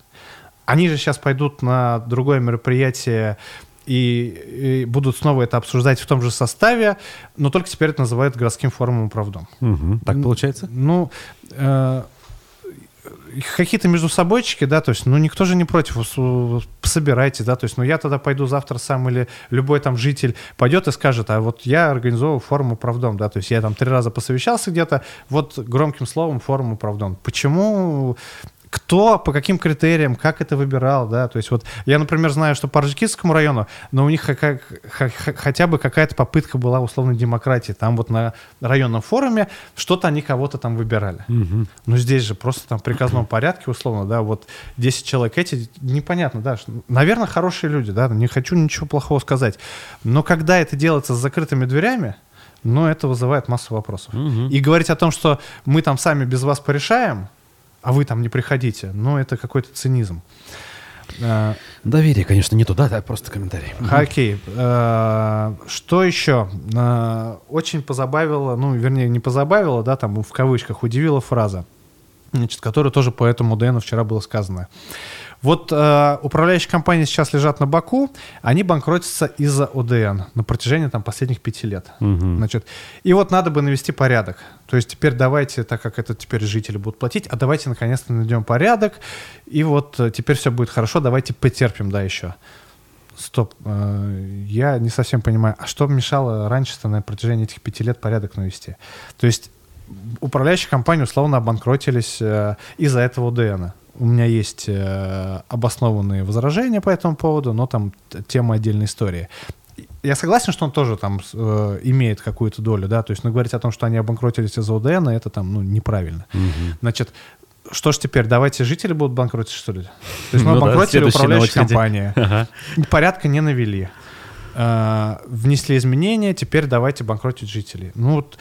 Speaker 2: Они же сейчас пойдут на другое мероприятие и, и будут снова это обсуждать в том же составе, но только теперь это называют городским форумом управдом.
Speaker 1: Угу. Так получается?
Speaker 2: Ну, э, какие-то между собойчики, да, то есть, ну, никто же не против, собирайте, да, то есть, ну, я тогда пойду завтра сам или любой там житель пойдет и скажет, а вот я организовываю форум управдом, да, то есть, я там три раза посовещался где-то, вот громким словом форум управдом. Почему кто, по каким критериям, как это выбирал, да, то есть вот я, например, знаю, что по Орджикидскому району, но у них как, хотя бы какая-то попытка была условной демократии, там вот на районном форуме что-то они кого-то там выбирали. Угу. Но здесь же просто там в приказном порядке, условно, да, вот 10 человек эти, непонятно, да, наверное, хорошие люди, да, не хочу ничего плохого сказать, но когда это делается с закрытыми дверями, но это вызывает массу вопросов. Угу. И говорить о том, что мы там сами без вас порешаем, а вы там не приходите. Ну, это какой-то цинизм.
Speaker 1: А, Доверие, конечно, не туда, да, просто комментарий.
Speaker 2: Окей. А, что еще? А, очень позабавило, ну, вернее, не позабавило, да, там в кавычках, удивила фраза, значит, которая тоже по этому ДН вчера было сказано. Вот э, управляющие компании сейчас лежат на боку, они банкротятся из-за ОДН на протяжении там, последних пяти лет. Угу. Значит, и вот надо бы навести порядок. То есть теперь давайте, так как это теперь жители будут платить, а давайте наконец-то найдем порядок, и вот э, теперь все будет хорошо, давайте потерпим, да, еще. Стоп, э, я не совсем понимаю, а что мешало раньше-то на протяжении этих пяти лет порядок навести? То есть управляющие компании условно обанкротились э, из-за этого ОДН. У меня есть э, обоснованные возражения по этому поводу, но там тема отдельной истории. Я согласен, что он тоже там э, имеет какую-то долю, да, то есть, но говорить о том, что они обанкротились из-за ОДН, это там, ну, неправильно. Угу. Значит, что ж теперь, давайте жители будут банкротить, что ли? То есть мы ну, обанкротили да, управляющая компания, ага. порядка не навели. Uh, внесли изменения, теперь давайте банкротить жителей. Ну вот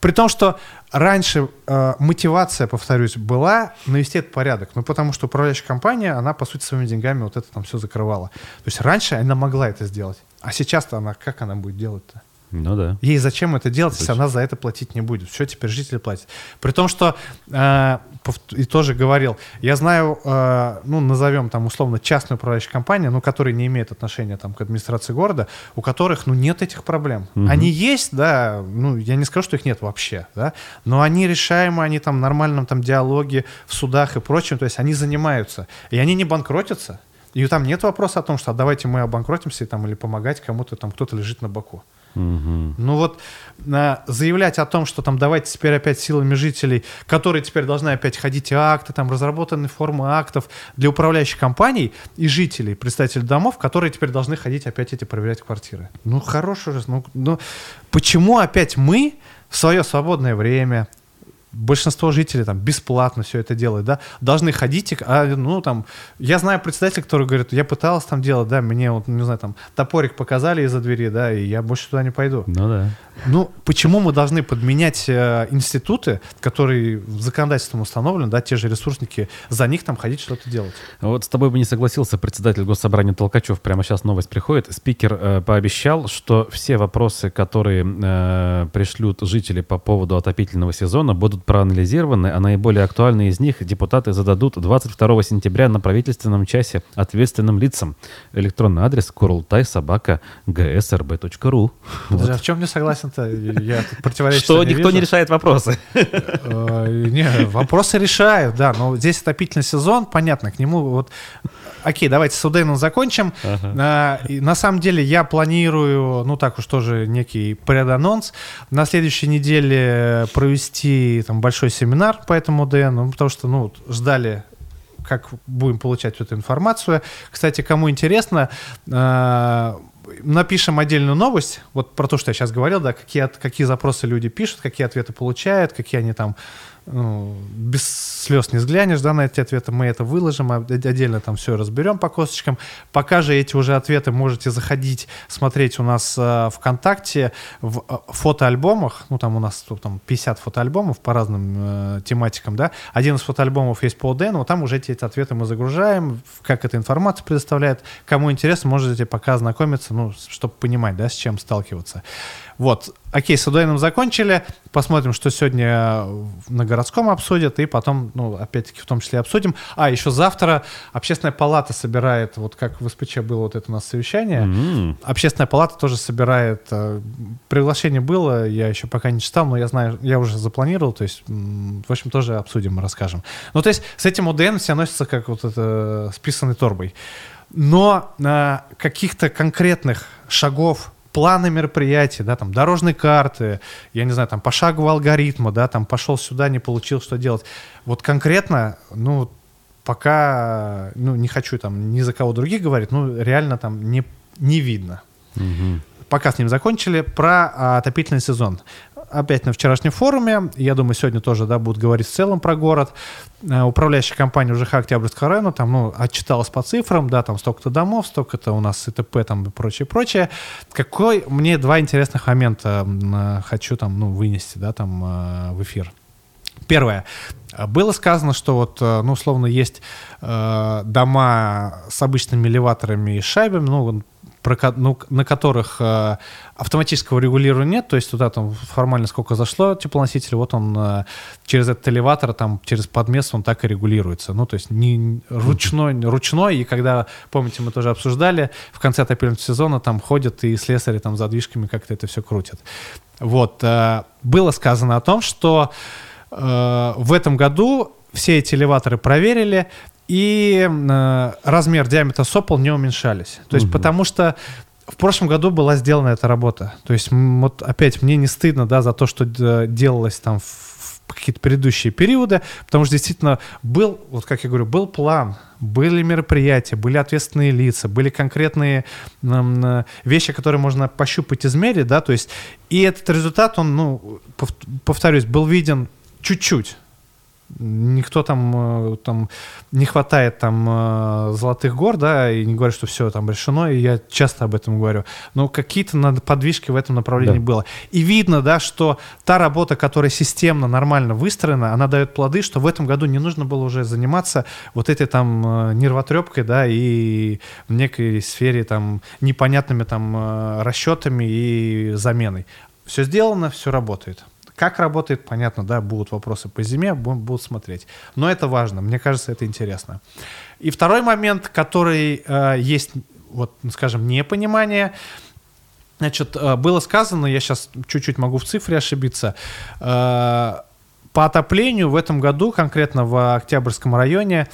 Speaker 2: при том, что раньше э, мотивация, повторюсь, была навести этот порядок. Ну, потому что управляющая компания, она, по сути, своими деньгами вот это там все закрывала. То есть раньше она могла это сделать. А сейчас-то она, как она будет делать-то?
Speaker 1: Ну да.
Speaker 2: Ей зачем это делать, Точно. если она за это платить не будет? Все, теперь жители платят. При том, что э, и тоже говорил, я знаю, э, ну, назовем там условно частную управляющую компанию, ну, которые не имеют отношения там к администрации города, у которых, ну, нет этих проблем. Угу. Они есть, да, ну, я не скажу, что их нет вообще, да, но они решаемы, они там в нормальном там диалоге, в судах и прочем, то есть они занимаются, и они не банкротятся, и там нет вопроса о том, что а давайте мы обанкротимся там, или помогать кому-то, там кто-то лежит на боку. Угу. Ну вот а, заявлять о том, что там давайте теперь опять силами жителей, которые теперь должны опять ходить акты, там разработаны формы актов для управляющих компаний и жителей, представителей домов, которые теперь должны ходить опять эти проверять квартиры. Ну хорошо же, ну, ну почему опять мы в свое свободное время, большинство жителей там бесплатно все это делает, да, должны ходить, а, ну, там, я знаю председателя, который говорит, я пытался там делать, да, мне, вот, не знаю, там, топорик показали из-за двери, да, и я больше туда не пойду.
Speaker 1: Ну, да.
Speaker 2: Ну, почему мы должны подменять э, институты, которые законодательством установлены, да, те же ресурсники, за них там ходить что-то делать?
Speaker 1: Вот с тобой бы не согласился председатель госсобрания Толкачев, прямо сейчас новость приходит, спикер э, пообещал, что все вопросы, которые э, пришлют жители по поводу отопительного сезона, будут будут проанализированы, а наиболее актуальные из них депутаты зададут 22 сентября на правительственном часе ответственным лицам. Электронный адрес kurulтай.собака.gsrb.ru
Speaker 2: вот. А в чем не согласен-то? Я
Speaker 1: противоречия Что никто вижу. не решает вопросы.
Speaker 2: Э, не, вопросы решают, да, но здесь отопительный сезон, понятно, к нему вот Окей, давайте с Удейном закончим. Ага. А, на самом деле я планирую, ну так уж тоже некий преданонс, на следующей неделе провести там большой семинар по этому УДН, ну, потому что, ну, ждали как будем получать эту информацию. Кстати, кому интересно, э, напишем отдельную новость, вот про то, что я сейчас говорил, да, какие, какие запросы люди пишут, какие ответы получают, какие они там ну, без слез не взглянешь, да, на эти ответы, мы это выложим, отдельно там все разберем по косточкам. Пока же эти уже ответы можете заходить, смотреть у нас э, ВКонтакте в э, фотоальбомах, ну, там у нас там 50 фотоальбомов по разным э, тематикам, да, один из фотоальбомов есть по ОДН, там уже эти, эти ответы мы загружаем, как эта информация предоставляет, кому интересно, можете пока ознакомиться, ну, чтобы понимать, да, с чем сталкиваться. Вот, окей, с Удайном закончили. Посмотрим, что сегодня на городском обсудят, и потом, ну, опять-таки, в том числе обсудим. А, еще завтра Общественная палата собирает, вот как в СПЧ было вот это у нас совещание, mm-hmm. Общественная палата тоже собирает, э, приглашение было, я еще пока не читал, но я знаю, я уже запланировал, то есть, в общем, тоже обсудим, расскажем. Ну, то есть, с этим УДН все носятся как вот это списанной торбой. Но на каких-то конкретных шагов планы мероприятий, да, там, дорожные карты, я не знаю, там, пошагового алгоритма, да, там, пошел сюда, не получил, что делать. Вот конкретно, ну, пока, ну, не хочу там ни за кого других говорить, ну, реально там не, не видно. Угу. Пока с ним закончили. Про отопительный сезон опять на вчерашнем форуме, я думаю, сегодня тоже, да, будут говорить в целом про город. Э, управляющая компания ЖХ Октябрьского района там, ну, отчиталась по цифрам, да, там столько-то домов, столько-то у нас ИТП там и прочее, прочее. Какой мне два интересных момента э, хочу там, ну, вынести, да, там э, в эфир. Первое. Было сказано, что вот, ну, условно, есть э, дома с обычными элеваторами и шайбами, ну, ну, на которых э, автоматического регулирования нет, то есть туда там формально сколько зашло теплоноситель, вот он э, через этот элеватор, там через подмест он так и регулируется. Ну, то есть не ручной, ручной, и когда, помните, мы тоже обсуждали, в конце отопительного сезона там ходят и слесари там задвижками как-то это все крутят. Вот. Э, было сказано о том, что э, в этом году все эти элеваторы проверили, и э, размер диаметра сопол не уменьшались. То есть, угу. потому что в прошлом году была сделана эта работа. То есть, вот опять мне не стыдно, да, за то, что э, делалось там в какие-то предыдущие периоды, потому что действительно был, вот как я говорю, был план, были мероприятия, были ответственные лица, были конкретные э, вещи, которые можно пощупать, измерить, да, то есть, и этот результат, он, ну, повторюсь, был виден чуть-чуть, никто там, э, там не хватает там э, золотых гор, да, и не говорит, что все там решено, и я часто об этом говорю. Но какие-то надо подвижки в этом направлении да. было. И видно, да, что та работа, которая системно, нормально выстроена, она дает плоды, что в этом году не нужно было уже заниматься вот этой там э, нервотрепкой, да, и в некой сфере там непонятными там расчетами и заменой. Все сделано, все работает. Как работает, понятно, да, будут вопросы по зиме, будут смотреть. Но это важно, мне кажется, это интересно. И второй момент, который э, есть, вот, скажем, непонимание, Значит, э, было сказано, я сейчас чуть-чуть могу в цифре ошибиться, э, по отоплению в этом году, конкретно в Октябрьском районе,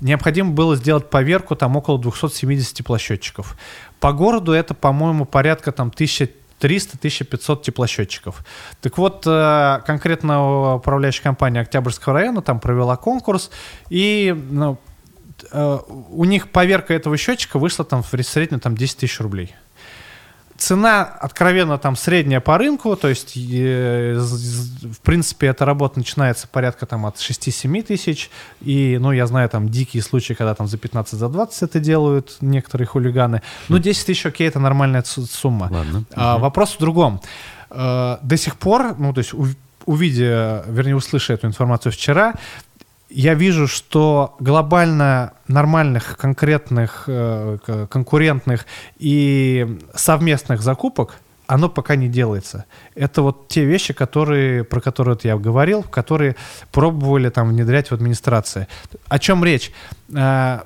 Speaker 2: необходимо было сделать поверку там около 270 теплосчетчиков. По городу это, по-моему, порядка там 1000 300-1500 теплосчетчиков. Так вот, э, конкретно управляющая компания Октябрьского района там провела конкурс, и ну, э, у них поверка этого счетчика вышла там в среднем там 10 тысяч рублей. Цена откровенно там средняя по рынку, то есть э, в принципе эта работа начинается порядка там от 6-7 тысяч, и ну я знаю там дикие случаи, когда там за 15, за 20 это делают некоторые хулиганы, ну 10 тысяч окей, это нормальная сумма. Ладно. А, угу. Вопрос в другом. А, до сих пор, ну то есть увидя, вернее услышав эту информацию вчера, я вижу, что глобально нормальных, конкретных, э, конкурентных и совместных закупок оно пока не делается. Это вот те вещи, которые, про которые вот я говорил, которые пробовали там внедрять в администрации. О чем речь? Э,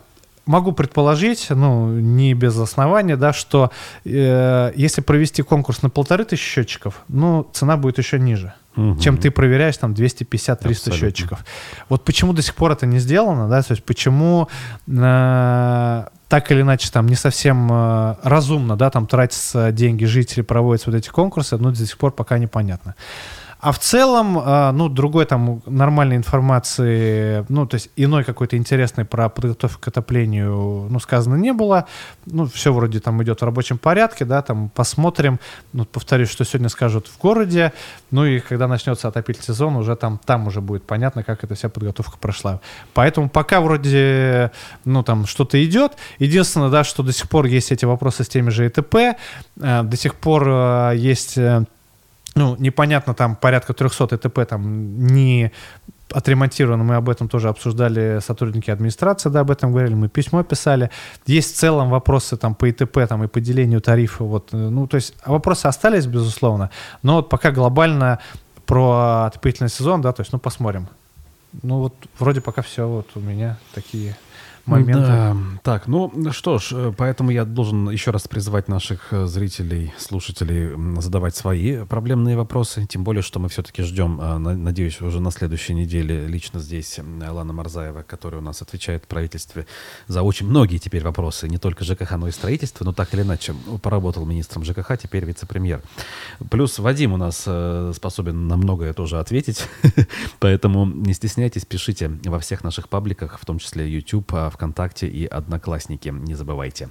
Speaker 2: могу предположить, ну, не без основания, да, что э, если провести конкурс на полторы тысячи счетчиков, ну, цена будет еще ниже, угу. чем ты проверяешь там 250-300 счетчиков. Вот почему до сих пор это не сделано, да, то есть почему э, так или иначе там не совсем э, разумно, да, там тратятся деньги жители, проводятся вот эти конкурсы, но до сих пор пока непонятно. А в целом, а, ну, другой там нормальной информации, ну, то есть иной какой-то интересной про подготовку к отоплению, ну, сказано не было. Ну, все вроде там идет в рабочем порядке, да, там посмотрим. Ну, повторюсь, что сегодня скажут в городе. Ну, и когда начнется отопительный сезон, уже там, там уже будет понятно, как эта вся подготовка прошла. Поэтому пока вроде, ну, там что-то идет. Единственное, да, что до сих пор есть эти вопросы с теми же ИТП, э, до сих пор э, есть э, ну, непонятно, там порядка 300 ЭТП там не отремонтировано, мы об этом тоже обсуждали, сотрудники администрации, да, об этом говорили, мы письмо писали. Есть в целом вопросы там по ИТП там, и по делению тарифа, вот, э, ну, то есть вопросы остались, безусловно, но вот пока глобально про отопительный сезон, да, то есть, ну, посмотрим. Ну, вот вроде пока все вот у меня такие моменты. Да.
Speaker 1: Так, ну что ж, э, поэтому я должен еще раз призвать наших э, зрителей, слушателей задавать свои проблемные вопросы, тем более, что мы все-таки ждем, э, надеюсь, уже на следующей неделе лично здесь Алана Марзаева, которая у нас отвечает в правительстве за очень многие теперь вопросы, не только ЖКХ, но и строительство, но так или иначе поработал министром ЖКХ, теперь вице-премьер. Плюс Вадим у нас способен на многое тоже ответить, поэтому не стесняйтесь, пишите во всех наших пабликах, в том числе YouTube, а ВКонтакте и Одноклассники. Не забывайте.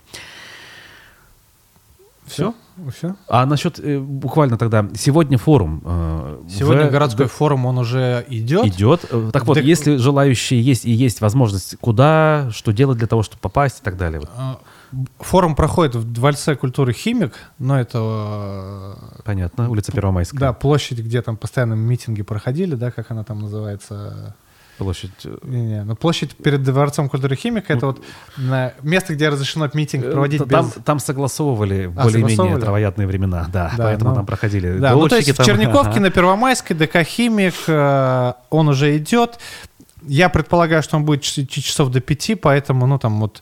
Speaker 2: Все? Все?
Speaker 1: А насчет э, буквально тогда сегодня форум.
Speaker 2: Э, сегодня в, городской в, форум он уже идет.
Speaker 1: Идет. Э, так вот, Дек... если желающие есть и есть возможность, куда, что делать для того, чтобы попасть и так далее. А,
Speaker 2: форум проходит в Дворце культуры «Химик», но это...
Speaker 1: Понятно, улица Первомайская.
Speaker 2: Да, площадь, где там постоянно митинги проходили, да, как она там называется
Speaker 1: Площадь. Э,
Speaker 2: не, не, ну площадь перед Дворцом культуры химика это ну, вот место, где разрешено митинг э, проводить
Speaker 1: там, без... Там согласовывали а, более-менее травоядные времена, да, да поэтому ну, там проходили
Speaker 2: да, ну, то есть там... в Черниковке ага. на Первомайской ДК «Химик» э, он уже идет. Я предполагаю, что он будет часов до пяти, поэтому, ну, там вот...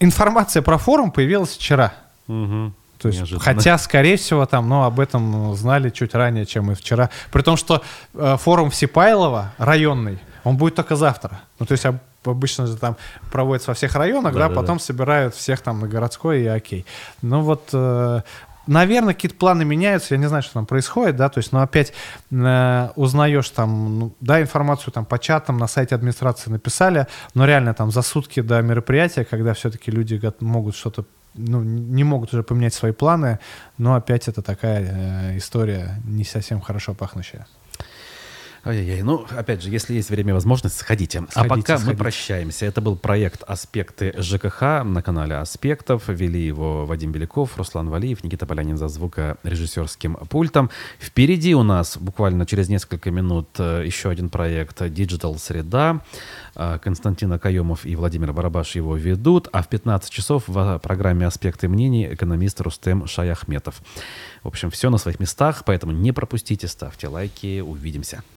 Speaker 2: Информация про форум появилась вчера. Угу. То есть, Неожиданно. хотя, скорее всего, там, ну, об этом знали чуть ранее, чем и вчера. При том, что э, форум Всепайлова районный, он будет только завтра. Ну, то есть обычно же там проводится во всех районах, да, да, да потом да. собирают всех там на городской и окей. Ну вот, э, наверное, какие-то планы меняются, я не знаю, что там происходит, да, то есть, но опять э, узнаешь там, ну, да, информацию там по чатам на сайте администрации написали, но реально там за сутки до мероприятия, когда все-таки люди могут что-то ну, не могут уже поменять свои планы, но опять это такая э, история не совсем хорошо пахнущая.
Speaker 1: Ай-яй-яй. Ну, опять же, если есть время и возможность, сходите. сходите а пока сходите. мы прощаемся. Это был проект «Аспекты ЖКХ» на канале «Аспектов». Вели его Вадим Беляков, Руслан Валиев, Никита Полянин за звукорежиссерским пультом. Впереди у нас буквально через несколько минут э, еще один проект «Digital Среда». Э, Константин Акаемов и Владимир Барабаш его ведут, а в 15 часов в программе «Аспекты мнений» экономист Рустем Шаяхметов. В общем, все на своих местах, поэтому не пропустите, ставьте лайки, увидимся.